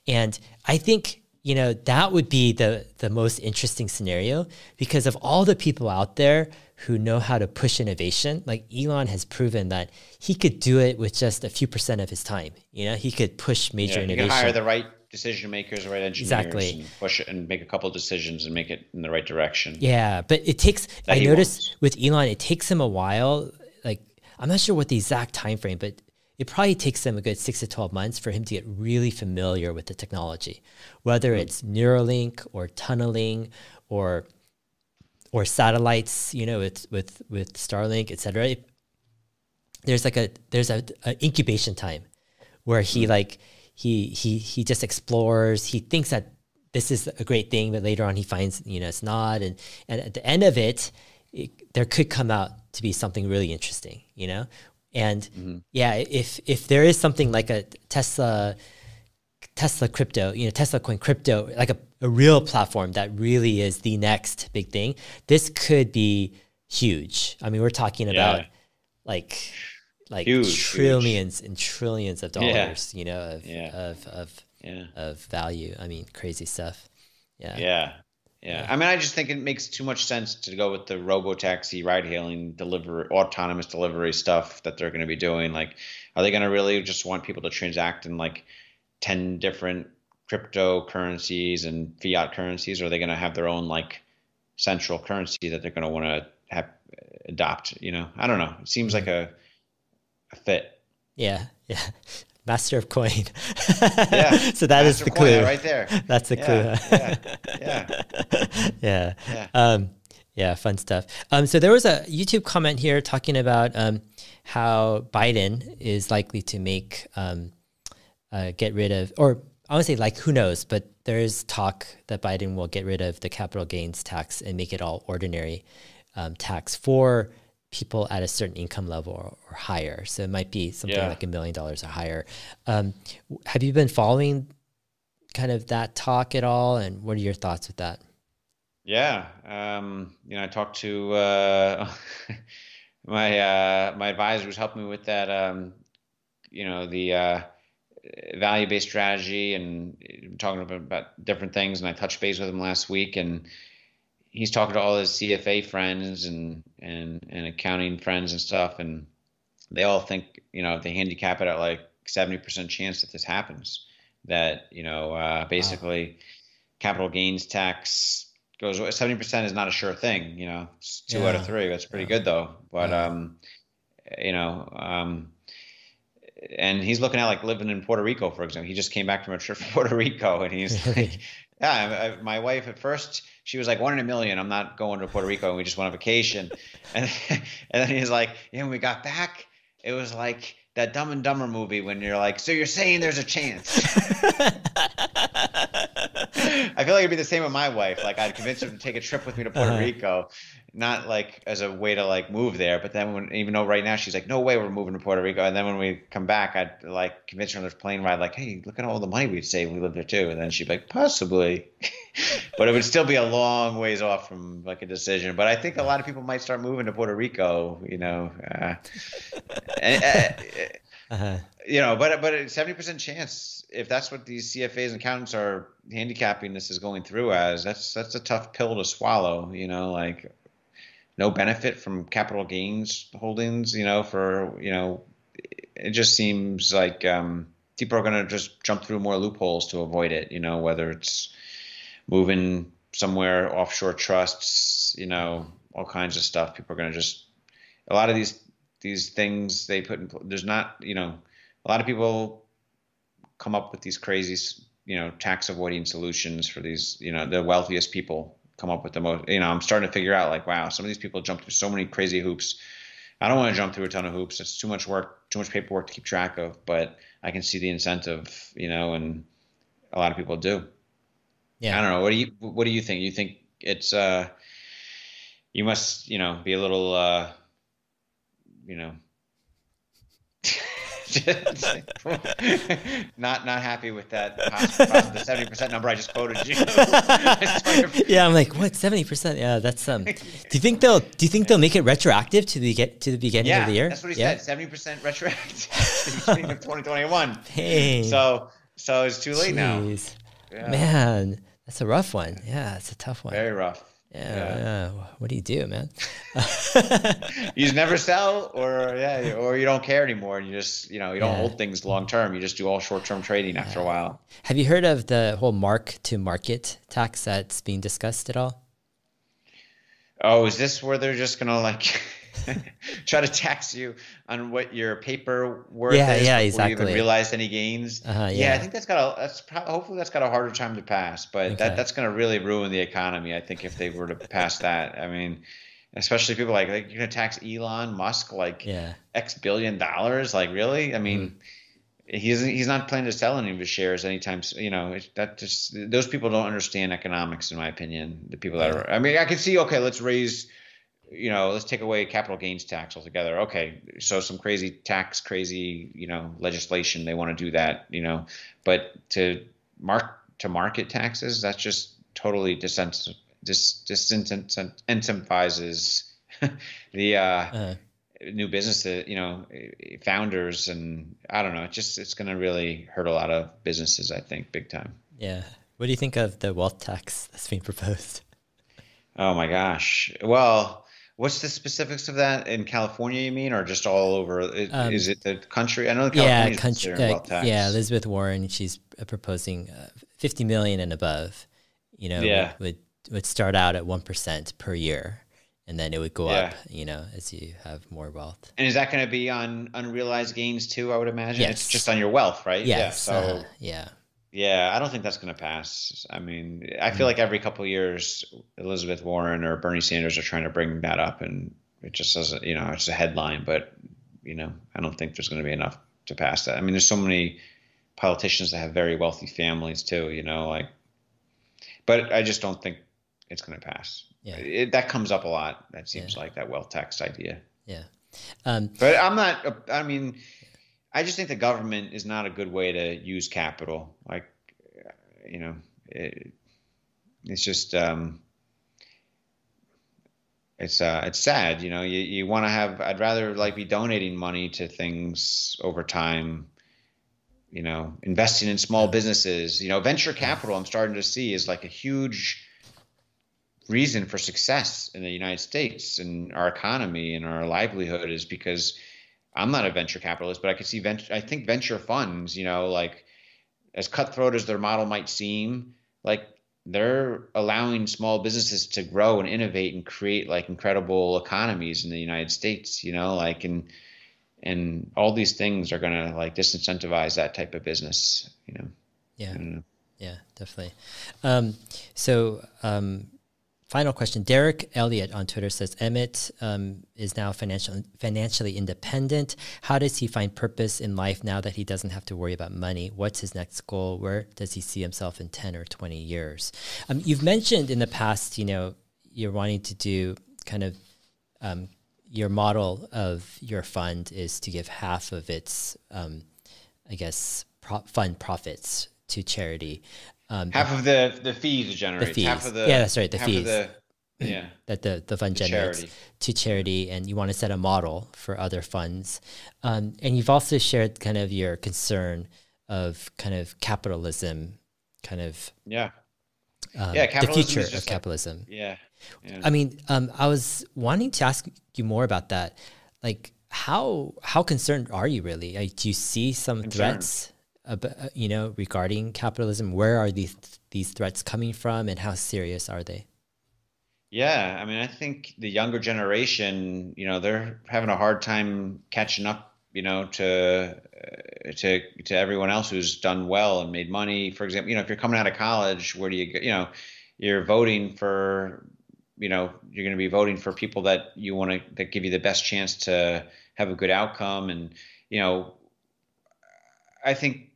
Yeah. and i think you know that would be the the most interesting scenario because of all the people out there who know how to push innovation. Like Elon has proven that he could do it with just a few percent of his time. You know, he could push major yeah, innovation. He can hire the right decision makers, right engineers, exactly. and push it and make a couple decisions and make it in the right direction. Yeah, but it takes. I noticed wants. with Elon, it takes him a while. Like I'm not sure what the exact time frame, but it probably takes him a good six to 12 months for him to get really familiar with the technology, whether mm-hmm. it's Neuralink or tunneling or or satellites, you know, with with with Starlink, etc. There's like a there's a, a, incubation time where he mm-hmm. like he he he just explores. He thinks that this is a great thing, but later on he finds you know it's not. And and at the end of it, it there could come out to be something really interesting, you know. And mm-hmm. yeah, if if there is something like a Tesla Tesla crypto, you know, Tesla coin crypto, like a, a real platform that really is the next big thing, this could be huge. I mean, we're talking about like like huge, trillions huge. and trillions of dollars, yeah. you know, of yeah. of of of value. I mean, crazy stuff. Yeah. Yeah. Yeah. I mean, I just think it makes too much sense to go with the robo taxi, ride hailing, deliver, autonomous delivery stuff that they're going to be doing. Like, are they going to really just want people to transact in like 10 different cryptocurrencies and fiat currencies? Or are they going to have their own like central currency that they're going to want to have adopt? You know, I don't know. It seems like a, a fit. Yeah. Yeah. Master of coin. yeah. so that Master is the clue right there. That's the yeah, clue. yeah. Yeah. yeah. Yeah. Um, yeah, fun stuff. Um, so there was a YouTube comment here talking about um, how Biden is likely to make um, uh, get rid of, or I want to say like who knows, but there is talk that Biden will get rid of the capital gains tax and make it all ordinary um, tax for people at a certain income level or, or higher. So it might be something yeah. like a million dollars or higher. Um, have you been following kind of that talk at all? And what are your thoughts with that? Yeah. Um, you know, I talked to uh, my uh, my advisor who's helping me with that. Um, you know, the uh, value based strategy and talking about, about different things. And I touched base with him last week and he's talking to all his CFA friends and and and accounting friends and stuff, and they all think you know they handicap it at like seventy percent chance that this happens. That you know uh, basically wow. capital gains tax goes seventy percent is not a sure thing. You know, it's two yeah. out of three. That's pretty yeah. good though. But yeah. um, you know, um, and he's looking at like living in Puerto Rico, for example. He just came back from a trip to Puerto Rico, and he's like, yeah, I, my wife at first she was like one in a million. I'm not going to Puerto Rico, and we just went on vacation. and and then he's like, yeah, when we got back, it was like that Dumb and Dumber movie when you're like, so you're saying there's a chance. I feel like it'd be the same with my wife. Like I'd convince her to take a trip with me to Puerto uh-huh. Rico, not like as a way to like move there, but then when even though right now she's like, no way we're moving to Puerto Rico, and then when we come back, I'd like convince her on this plane ride, like, hey, look at all the money we'd save we lived there too, and then she'd be like, possibly, but it would still be a long ways off from like a decision. But I think a lot of people might start moving to Puerto Rico, you know, uh, and, uh, uh-huh. you know, but but seventy percent chance if that's what these CFAs and accountants are handicapping this is going through as, that's that's a tough pill to swallow, you know, like no benefit from capital gains holdings, you know, for, you know, it just seems like um, people are going to just jump through more loopholes to avoid it, you know, whether it's moving somewhere offshore trusts, you know, all kinds of stuff. People are going to just, a lot of these, these things they put in, there's not, you know, a lot of people come up with these crazy, you know, tax avoiding solutions for these, you know, the wealthiest people come up with the most. You know, I'm starting to figure out like, wow, some of these people jump through so many crazy hoops. I don't want to jump through a ton of hoops. It's too much work, too much paperwork to keep track of. But I can see the incentive, you know, and a lot of people do. Yeah. I don't know. What do you What do you think? You think it's uh, you must, you know, be a little, uh, you know, not not happy with that the seventy percent number I just quoted you. yeah, I'm like, what seventy percent? Yeah, that's um. Do you think they'll Do you think they'll make it retroactive to the get to the beginning yeah, of the year? that's what he yeah. said. Seventy percent retroactive beginning of 2021. Hey. So so it's too late Jeez. now. Yeah. Man, that's a rough one. Yeah, it's a tough one. Very rough. Yeah, yeah. yeah. What do you do, man? you just never sell, or yeah, or you don't care anymore, and you just you know you don't yeah. hold things long term. You just do all short term trading after a while. Have you heard of the whole mark to market tax that's being discussed at all? Oh, is this where they're just gonna like? try to tax you on what your paper worth yeah, is yeah, before exactly. you even realized any gains. Uh-huh, yeah. yeah. I think that's got a that's probably, hopefully that's got a harder time to pass, but okay. that that's going to really ruin the economy. I think if they were to pass that, I mean, especially people like like you're going to tax Elon Musk like yeah. X billion dollars, like really? I mean. Mm. He's he's not planning to sell any of his shares anytime. Soon. You know that just those people don't understand economics, in my opinion. The people that are. I mean, I can see. Okay, let's raise you know, let's take away capital gains tax altogether. Okay, so some crazy tax, crazy, you know, legislation they want to do that, you know, but to mark to market taxes, that's just totally dis- disincentivizes the uh, uh, new business, you know, founders, and I don't know, it just it's going to really hurt a lot of businesses, I think, big time. Yeah. What do you think of the wealth tax that's being proposed? Oh my gosh. Well, what's the specifics of that in California? You mean, or just all over? Um, is it the country? I know California. Yeah, country. Uh, yeah, Elizabeth Warren. She's uh, proposing uh, fifty million and above. You know, yeah. would would start out at one percent per year, and then it would go yeah. up. You know, as you have more wealth. And is that going to be on unrealized gains too? I would imagine. Yes. It's just on your wealth, right? Yes. Yeah. So uh, yeah. Yeah, I don't think that's going to pass. I mean, I feel mm. like every couple of years, Elizabeth Warren or Bernie Sanders are trying to bring that up, and it just doesn't, you know, it's a headline, but you know, I don't think there's going to be enough to pass that. I mean, there's so many politicians that have very wealthy families too, you know, like, but I just don't think it's going to pass. Yeah, it, that comes up a lot. That seems yeah. like that wealth tax idea. Yeah, um, but I'm not. I mean I just think the government is not a good way to use capital. Like, you know, it, it's just um, it's uh, it's sad. You know, you, you want to have. I'd rather like be donating money to things over time. You know, investing in small businesses. You know, venture capital. I'm starting to see is like a huge reason for success in the United States and our economy and our livelihood is because I'm not a venture capitalist, but I could see venture. I think venture funds, you know, like as cutthroat as their model might seem, like they're allowing small businesses to grow and innovate and create like incredible economies in the United States, you know, like and and all these things are going to like disincentivize that type of business, you know. Yeah. Yeah, definitely. Um, so um, Final question. Derek Elliott on Twitter says Emmet um, is now financial, financially independent. How does he find purpose in life now that he doesn't have to worry about money? What's his next goal? Where does he see himself in 10 or 20 years? Um, you've mentioned in the past, you know, you're wanting to do kind of um, your model of your fund is to give half of its, um, I guess, pro- fund profits to charity. Um, half of the the fees generates. The fees. Half of the yeah, that's right. The fees. The, yeah. that the, the fund the generates charity. to charity, and you want to set a model for other funds. Um, and you've also shared kind of your concern of kind of capitalism, kind of yeah, um, yeah, the future of capitalism. Like, yeah, yeah. I mean, um, I was wanting to ask you more about that. Like, how how concerned are you really? Like, do you see some concerned. threats about, uh, you know, regarding capitalism? Where are these these threats coming from, and how serious are they? Yeah, I mean, I think the younger generation, you know, they're having a hard time catching up, you know, to uh, to to everyone else who's done well and made money. For example, you know, if you're coming out of college, where do you, go? you know, you're voting for, you know, you're going to be voting for people that you want to that give you the best chance to have a good outcome, and you know, I think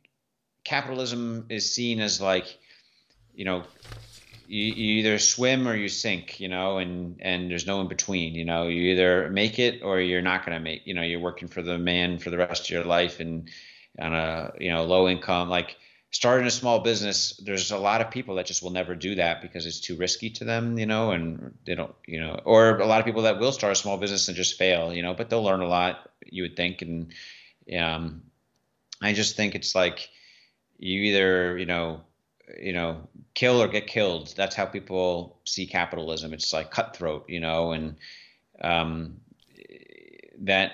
capitalism is seen as like, you know, you, you either swim or you sink, you know, and and there's no in between. You know, you either make it or you're not going to make. You know, you're working for the man for the rest of your life and on a you know low income. Like starting a small business, there's a lot of people that just will never do that because it's too risky to them. You know, and they don't. You know, or a lot of people that will start a small business and just fail. You know, but they'll learn a lot. You would think, and um, I just think it's like you either you know you know kill or get killed. That's how people see capitalism. It's like cutthroat you know and um, that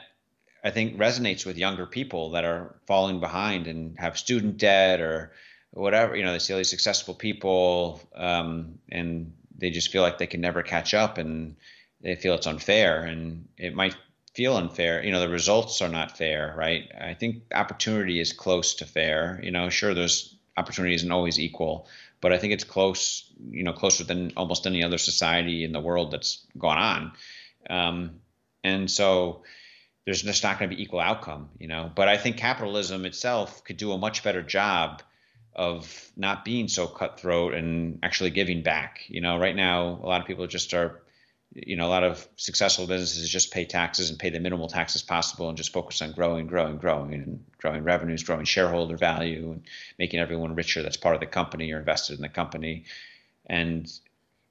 i think resonates with younger people that are falling behind and have student debt or whatever you know they see all these successful people um, and they just feel like they can never catch up and they feel it's unfair. And it might feel unfair. You know, the results are not fair, right? I think opportunity is close to fair. You know, sure, there's opportunity isn't always equal, but I think it's close. You know, closer than almost any other society in the world that's gone on. Um, and so there's just not going to be equal outcome. You know, but I think capitalism itself could do a much better job of not being so cutthroat and actually giving back. You know, right now a lot of people just are you know, a lot of successful businesses just pay taxes and pay the minimal taxes possible and just focus on growing, growing, growing, and growing revenues, growing shareholder value, and making everyone richer that's part of the company or invested in the company. And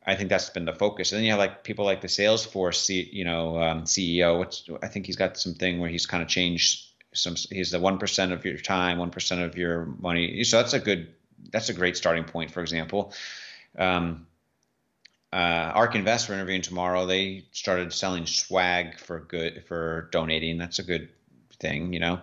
I think that's been the focus. And then you have like people like the Salesforce, C, you know, um, CEO. Which I think he's got something where he's kind of changed some. He's the one percent of your time, one percent of your money. So that's a good. That's a great starting point. For example. Um, uh, Ark Invest we're interviewing tomorrow. They started selling swag for good for donating. That's a good thing, you know.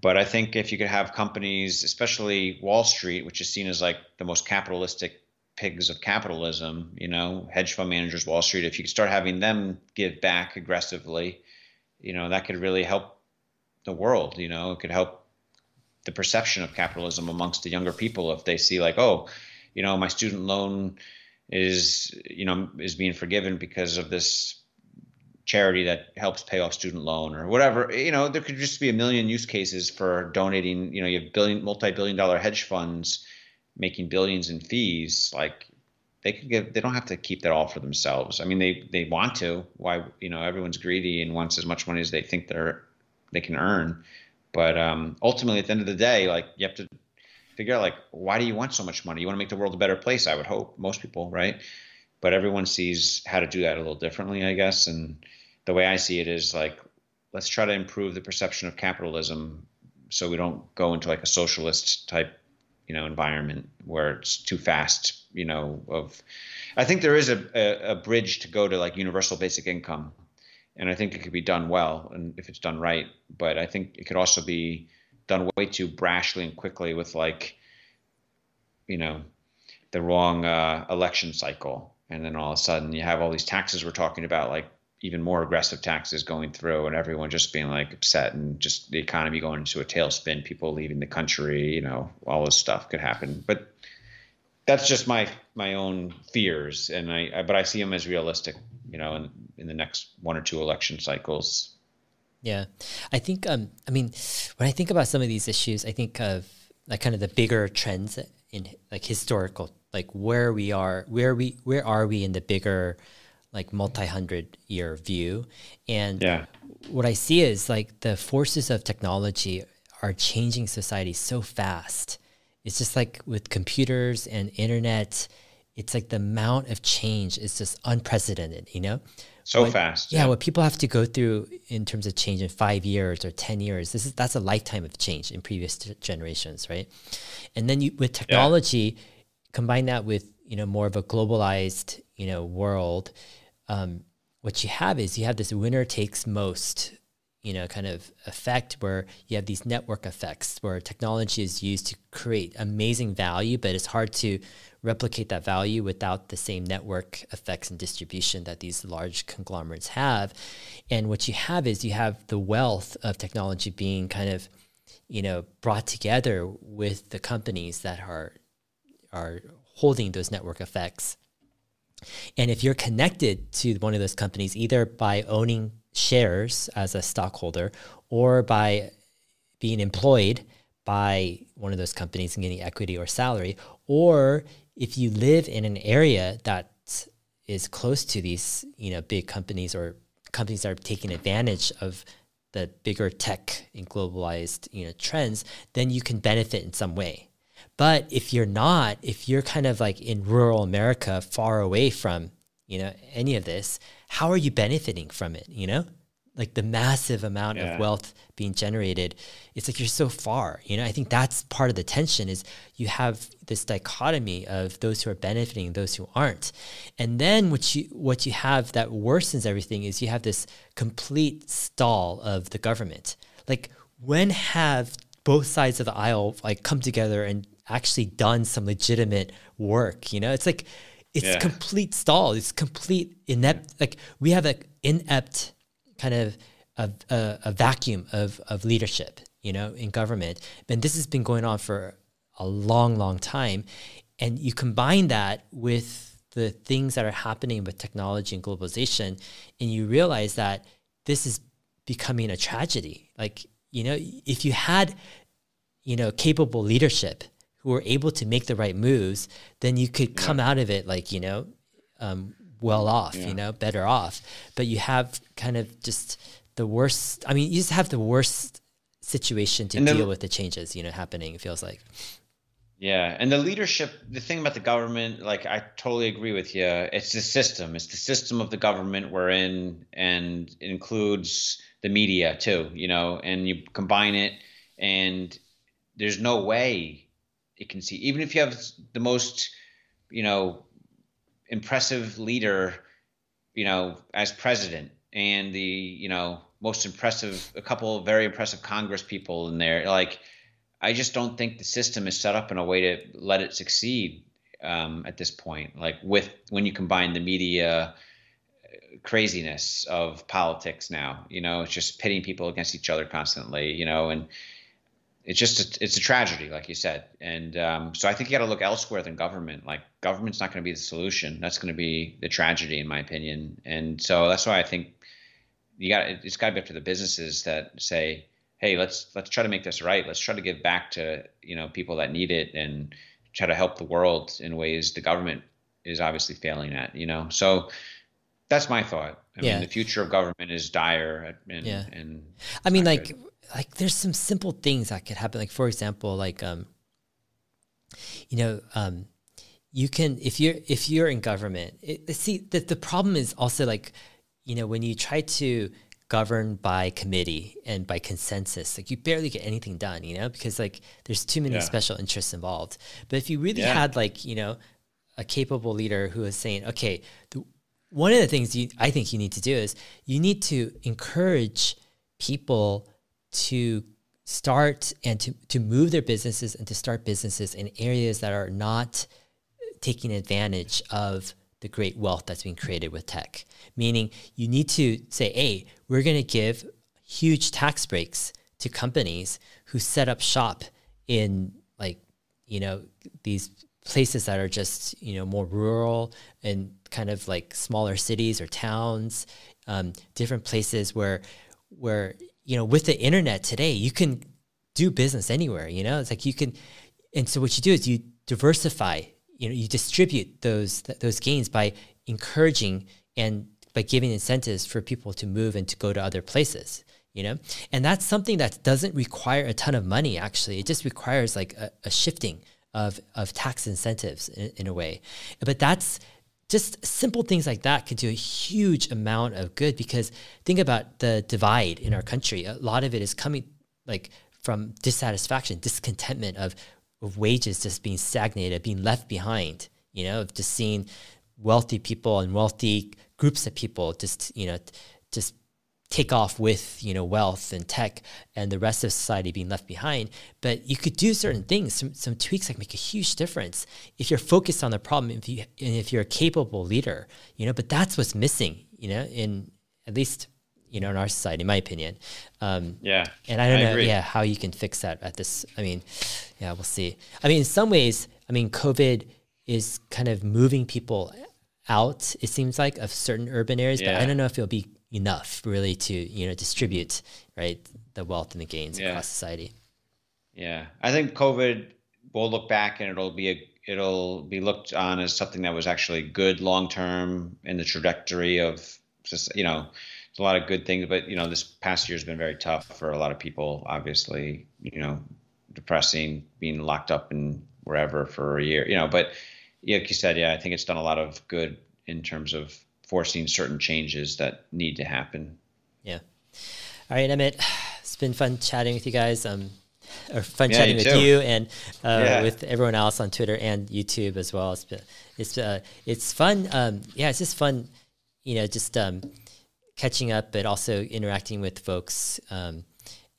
But I think if you could have companies, especially Wall Street, which is seen as like the most capitalistic pigs of capitalism, you know, hedge fund managers, Wall Street, if you could start having them give back aggressively, you know, that could really help the world, you know, it could help the perception of capitalism amongst the younger people if they see like, oh, you know, my student loan is, you know, is being forgiven because of this charity that helps pay off student loan or whatever. You know, there could just be a million use cases for donating. You know, you have billion, multi-billion dollar hedge funds making billions in fees. Like they could give, they don't have to keep that all for themselves. I mean, they they want to. Why? You know, everyone's greedy and wants as much money as they think they're they can earn. But um, ultimately, at the end of the day, like you have to figure out like why do you want so much money? You want to make the world a better place. I would hope most people, right? But everyone sees how to do that a little differently, I guess. And the way I see it is like let's try to improve the perception of capitalism so we don't go into like a socialist type you know environment where it's too fast you know of i think there is a, a, a, bridge to go to like universal basic income and i think it could be done well and if it's done right but i think it could also be done way too brashly and quickly with like you know the wrong uh, election cycle and then all of a sudden you have all these taxes we're talking about like even more aggressive taxes going through and everyone just being like upset and just the economy going into a tailspin, people leaving the country, you know, all this stuff could happen. But that's just my my own fears, and I, I but I see them as realistic, you know, in in the next one or two election cycles. Yeah, I think. Um, I mean, when I think about some of these issues, I think of like kind of the bigger trends in like historical, like where we are, where we where are we in the bigger like multi-hundred year view and yeah. what i see is like the forces of technology are changing society so fast it's just like with computers and internet it's like the amount of change is just unprecedented you know so what, fast yeah, yeah what people have to go through in terms of change in five years or 10 years this is that's a lifetime of change in previous generations right and then you with technology yeah. combine that with you know more of a globalized you know world um, what you have is you have this winner takes most you know kind of effect where you have these network effects where technology is used to create amazing value but it's hard to replicate that value without the same network effects and distribution that these large conglomerates have. And what you have is you have the wealth of technology being kind of you know brought together with the companies that are are holding those network effects. And if you're connected to one of those companies, either by owning shares as a stockholder or by being employed by one of those companies and getting equity or salary, or if you live in an area that is close to these, you know, big companies or companies that are taking advantage of the bigger tech and globalized, you know, trends, then you can benefit in some way. But if you're not, if you're kind of like in rural America, far away from, you know, any of this, how are you benefiting from it? You know, like the massive amount yeah. of wealth being generated. It's like you're so far. You know, I think that's part of the tension is you have this dichotomy of those who are benefiting, those who aren't, and then what you what you have that worsens everything is you have this complete stall of the government. Like when have both sides of the aisle like come together and actually done some legitimate work. You know, it's like it's yeah. complete stall. It's complete inept. Like we have an inept kind of a, a, a, vacuum of of leadership. You know, in government, and this has been going on for a long, long time. And you combine that with the things that are happening with technology and globalization, and you realize that this is becoming a tragedy. Like, you know, if you had, you know, capable leadership who were able to make the right moves, then you could come yeah. out of it like, you know, um, well off, yeah. you know, better off. But you have kind of just the worst. I mean, you just have the worst situation to deal with the changes, you know, happening, it feels like. Yeah. And the leadership, the thing about the government, like, I totally agree with you. It's the system, it's the system of the government we're in, and it includes the media too, you know, and you combine it, and there's no way it can see even if you have the most you know impressive leader, you know, as president, and the you know most impressive, a couple of very impressive Congress people in there. Like, I just don't think the system is set up in a way to let it succeed um, at this point. Like with when you combine the media craziness of politics now, you know, it's just pitting people against each other constantly, you know, and it's just a, it's a tragedy, like you said. And um, so I think you got to look elsewhere than government. Like government's not going to be the solution. That's going to be the tragedy, in my opinion. And so that's why I think you got it's got to be up to the businesses that say, hey, let's let's try to make this right. Let's try to give back to you know people that need it and try to help the world in ways the government is obviously failing at. You know, so that's my thought. I yeah. mean, the future of government is dire. And, yeah. And I mean, like. Good like there's some simple things that could happen. Like for example, like um, you know, um, you can if you're if you're in government. It, see, the the problem is also like, you know, when you try to govern by committee and by consensus, like you barely get anything done. You know, because like there's too many yeah. special interests involved. But if you really yeah. had like you know a capable leader who is saying, okay, the, one of the things you, I think you need to do is you need to encourage people to start and to, to move their businesses and to start businesses in areas that are not taking advantage of the great wealth that's being created with tech. Meaning, you need to say, hey, we're going to give huge tax breaks to companies who set up shop in like, you know, these places that are just, you know, more rural and kind of like smaller cities or towns, um, different places where, where you know, with the internet today, you can do business anywhere, you know, it's like you can, and so what you do is you diversify, you know, you distribute those, th- those gains by encouraging and by giving incentives for people to move and to go to other places you know? And that's something that doesn't require a ton of money actually. It just requires like a, a shifting of of tax incentives in, in, a way. But that's just simple things like that could do a huge amount of good because think about the divide in our country. A lot of it is coming like from dissatisfaction, discontentment of, of wages just being stagnated, being left behind, you know, of just seeing wealthy people and wealthy groups of people just, you know, just take off with you know wealth and tech and the rest of society being left behind but you could do certain things some, some tweaks that make a huge difference if you're focused on the problem if you and if you're a capable leader you know but that's what's missing you know in at least you know in our society in my opinion um, yeah and i don't I know agree. yeah how you can fix that at this i mean yeah we'll see i mean in some ways i mean covid is kind of moving people out it seems like of certain urban areas yeah. but i don't know if it'll be enough really to you know distribute right the wealth and the gains yeah. across society. Yeah, I think COVID will look back and it'll be a it'll be looked on as something that was actually good long term in the trajectory of just you know a lot of good things but you know this past year has been very tough for a lot of people obviously you know depressing being locked up in wherever for a year you know but like you said yeah i think it's done a lot of good in terms of forcing certain changes that need to happen. Yeah. All right, Emmet. It's been fun chatting with you guys. Um, or fun yeah, chatting you with you and uh, yeah. with everyone else on Twitter and YouTube as well. It's it's uh, it's fun. Um, yeah, it's just fun. You know, just um, catching up, but also interacting with folks um,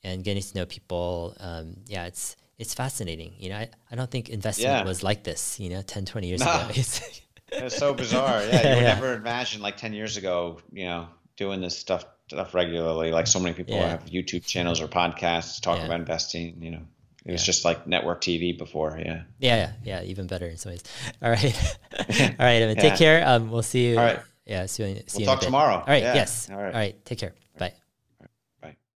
and getting to know people. Um, yeah, it's it's fascinating. You know, I, I don't think investment yeah. was like this. You know, 10, 20 years ago. It's so bizarre. Yeah, you would yeah. never imagine like ten years ago, you know, doing this stuff stuff regularly. Like so many people yeah. have YouTube channels or podcasts talking yeah. about investing. You know, it was just like network TV before. Yeah. Yeah, yeah, yeah. Even better in some ways. All right, all right. I mean, take care. Um, we'll see you. All right. Yeah. See you. See we'll you talk tomorrow. All right. Yes. All right. All right. Take care. Bye.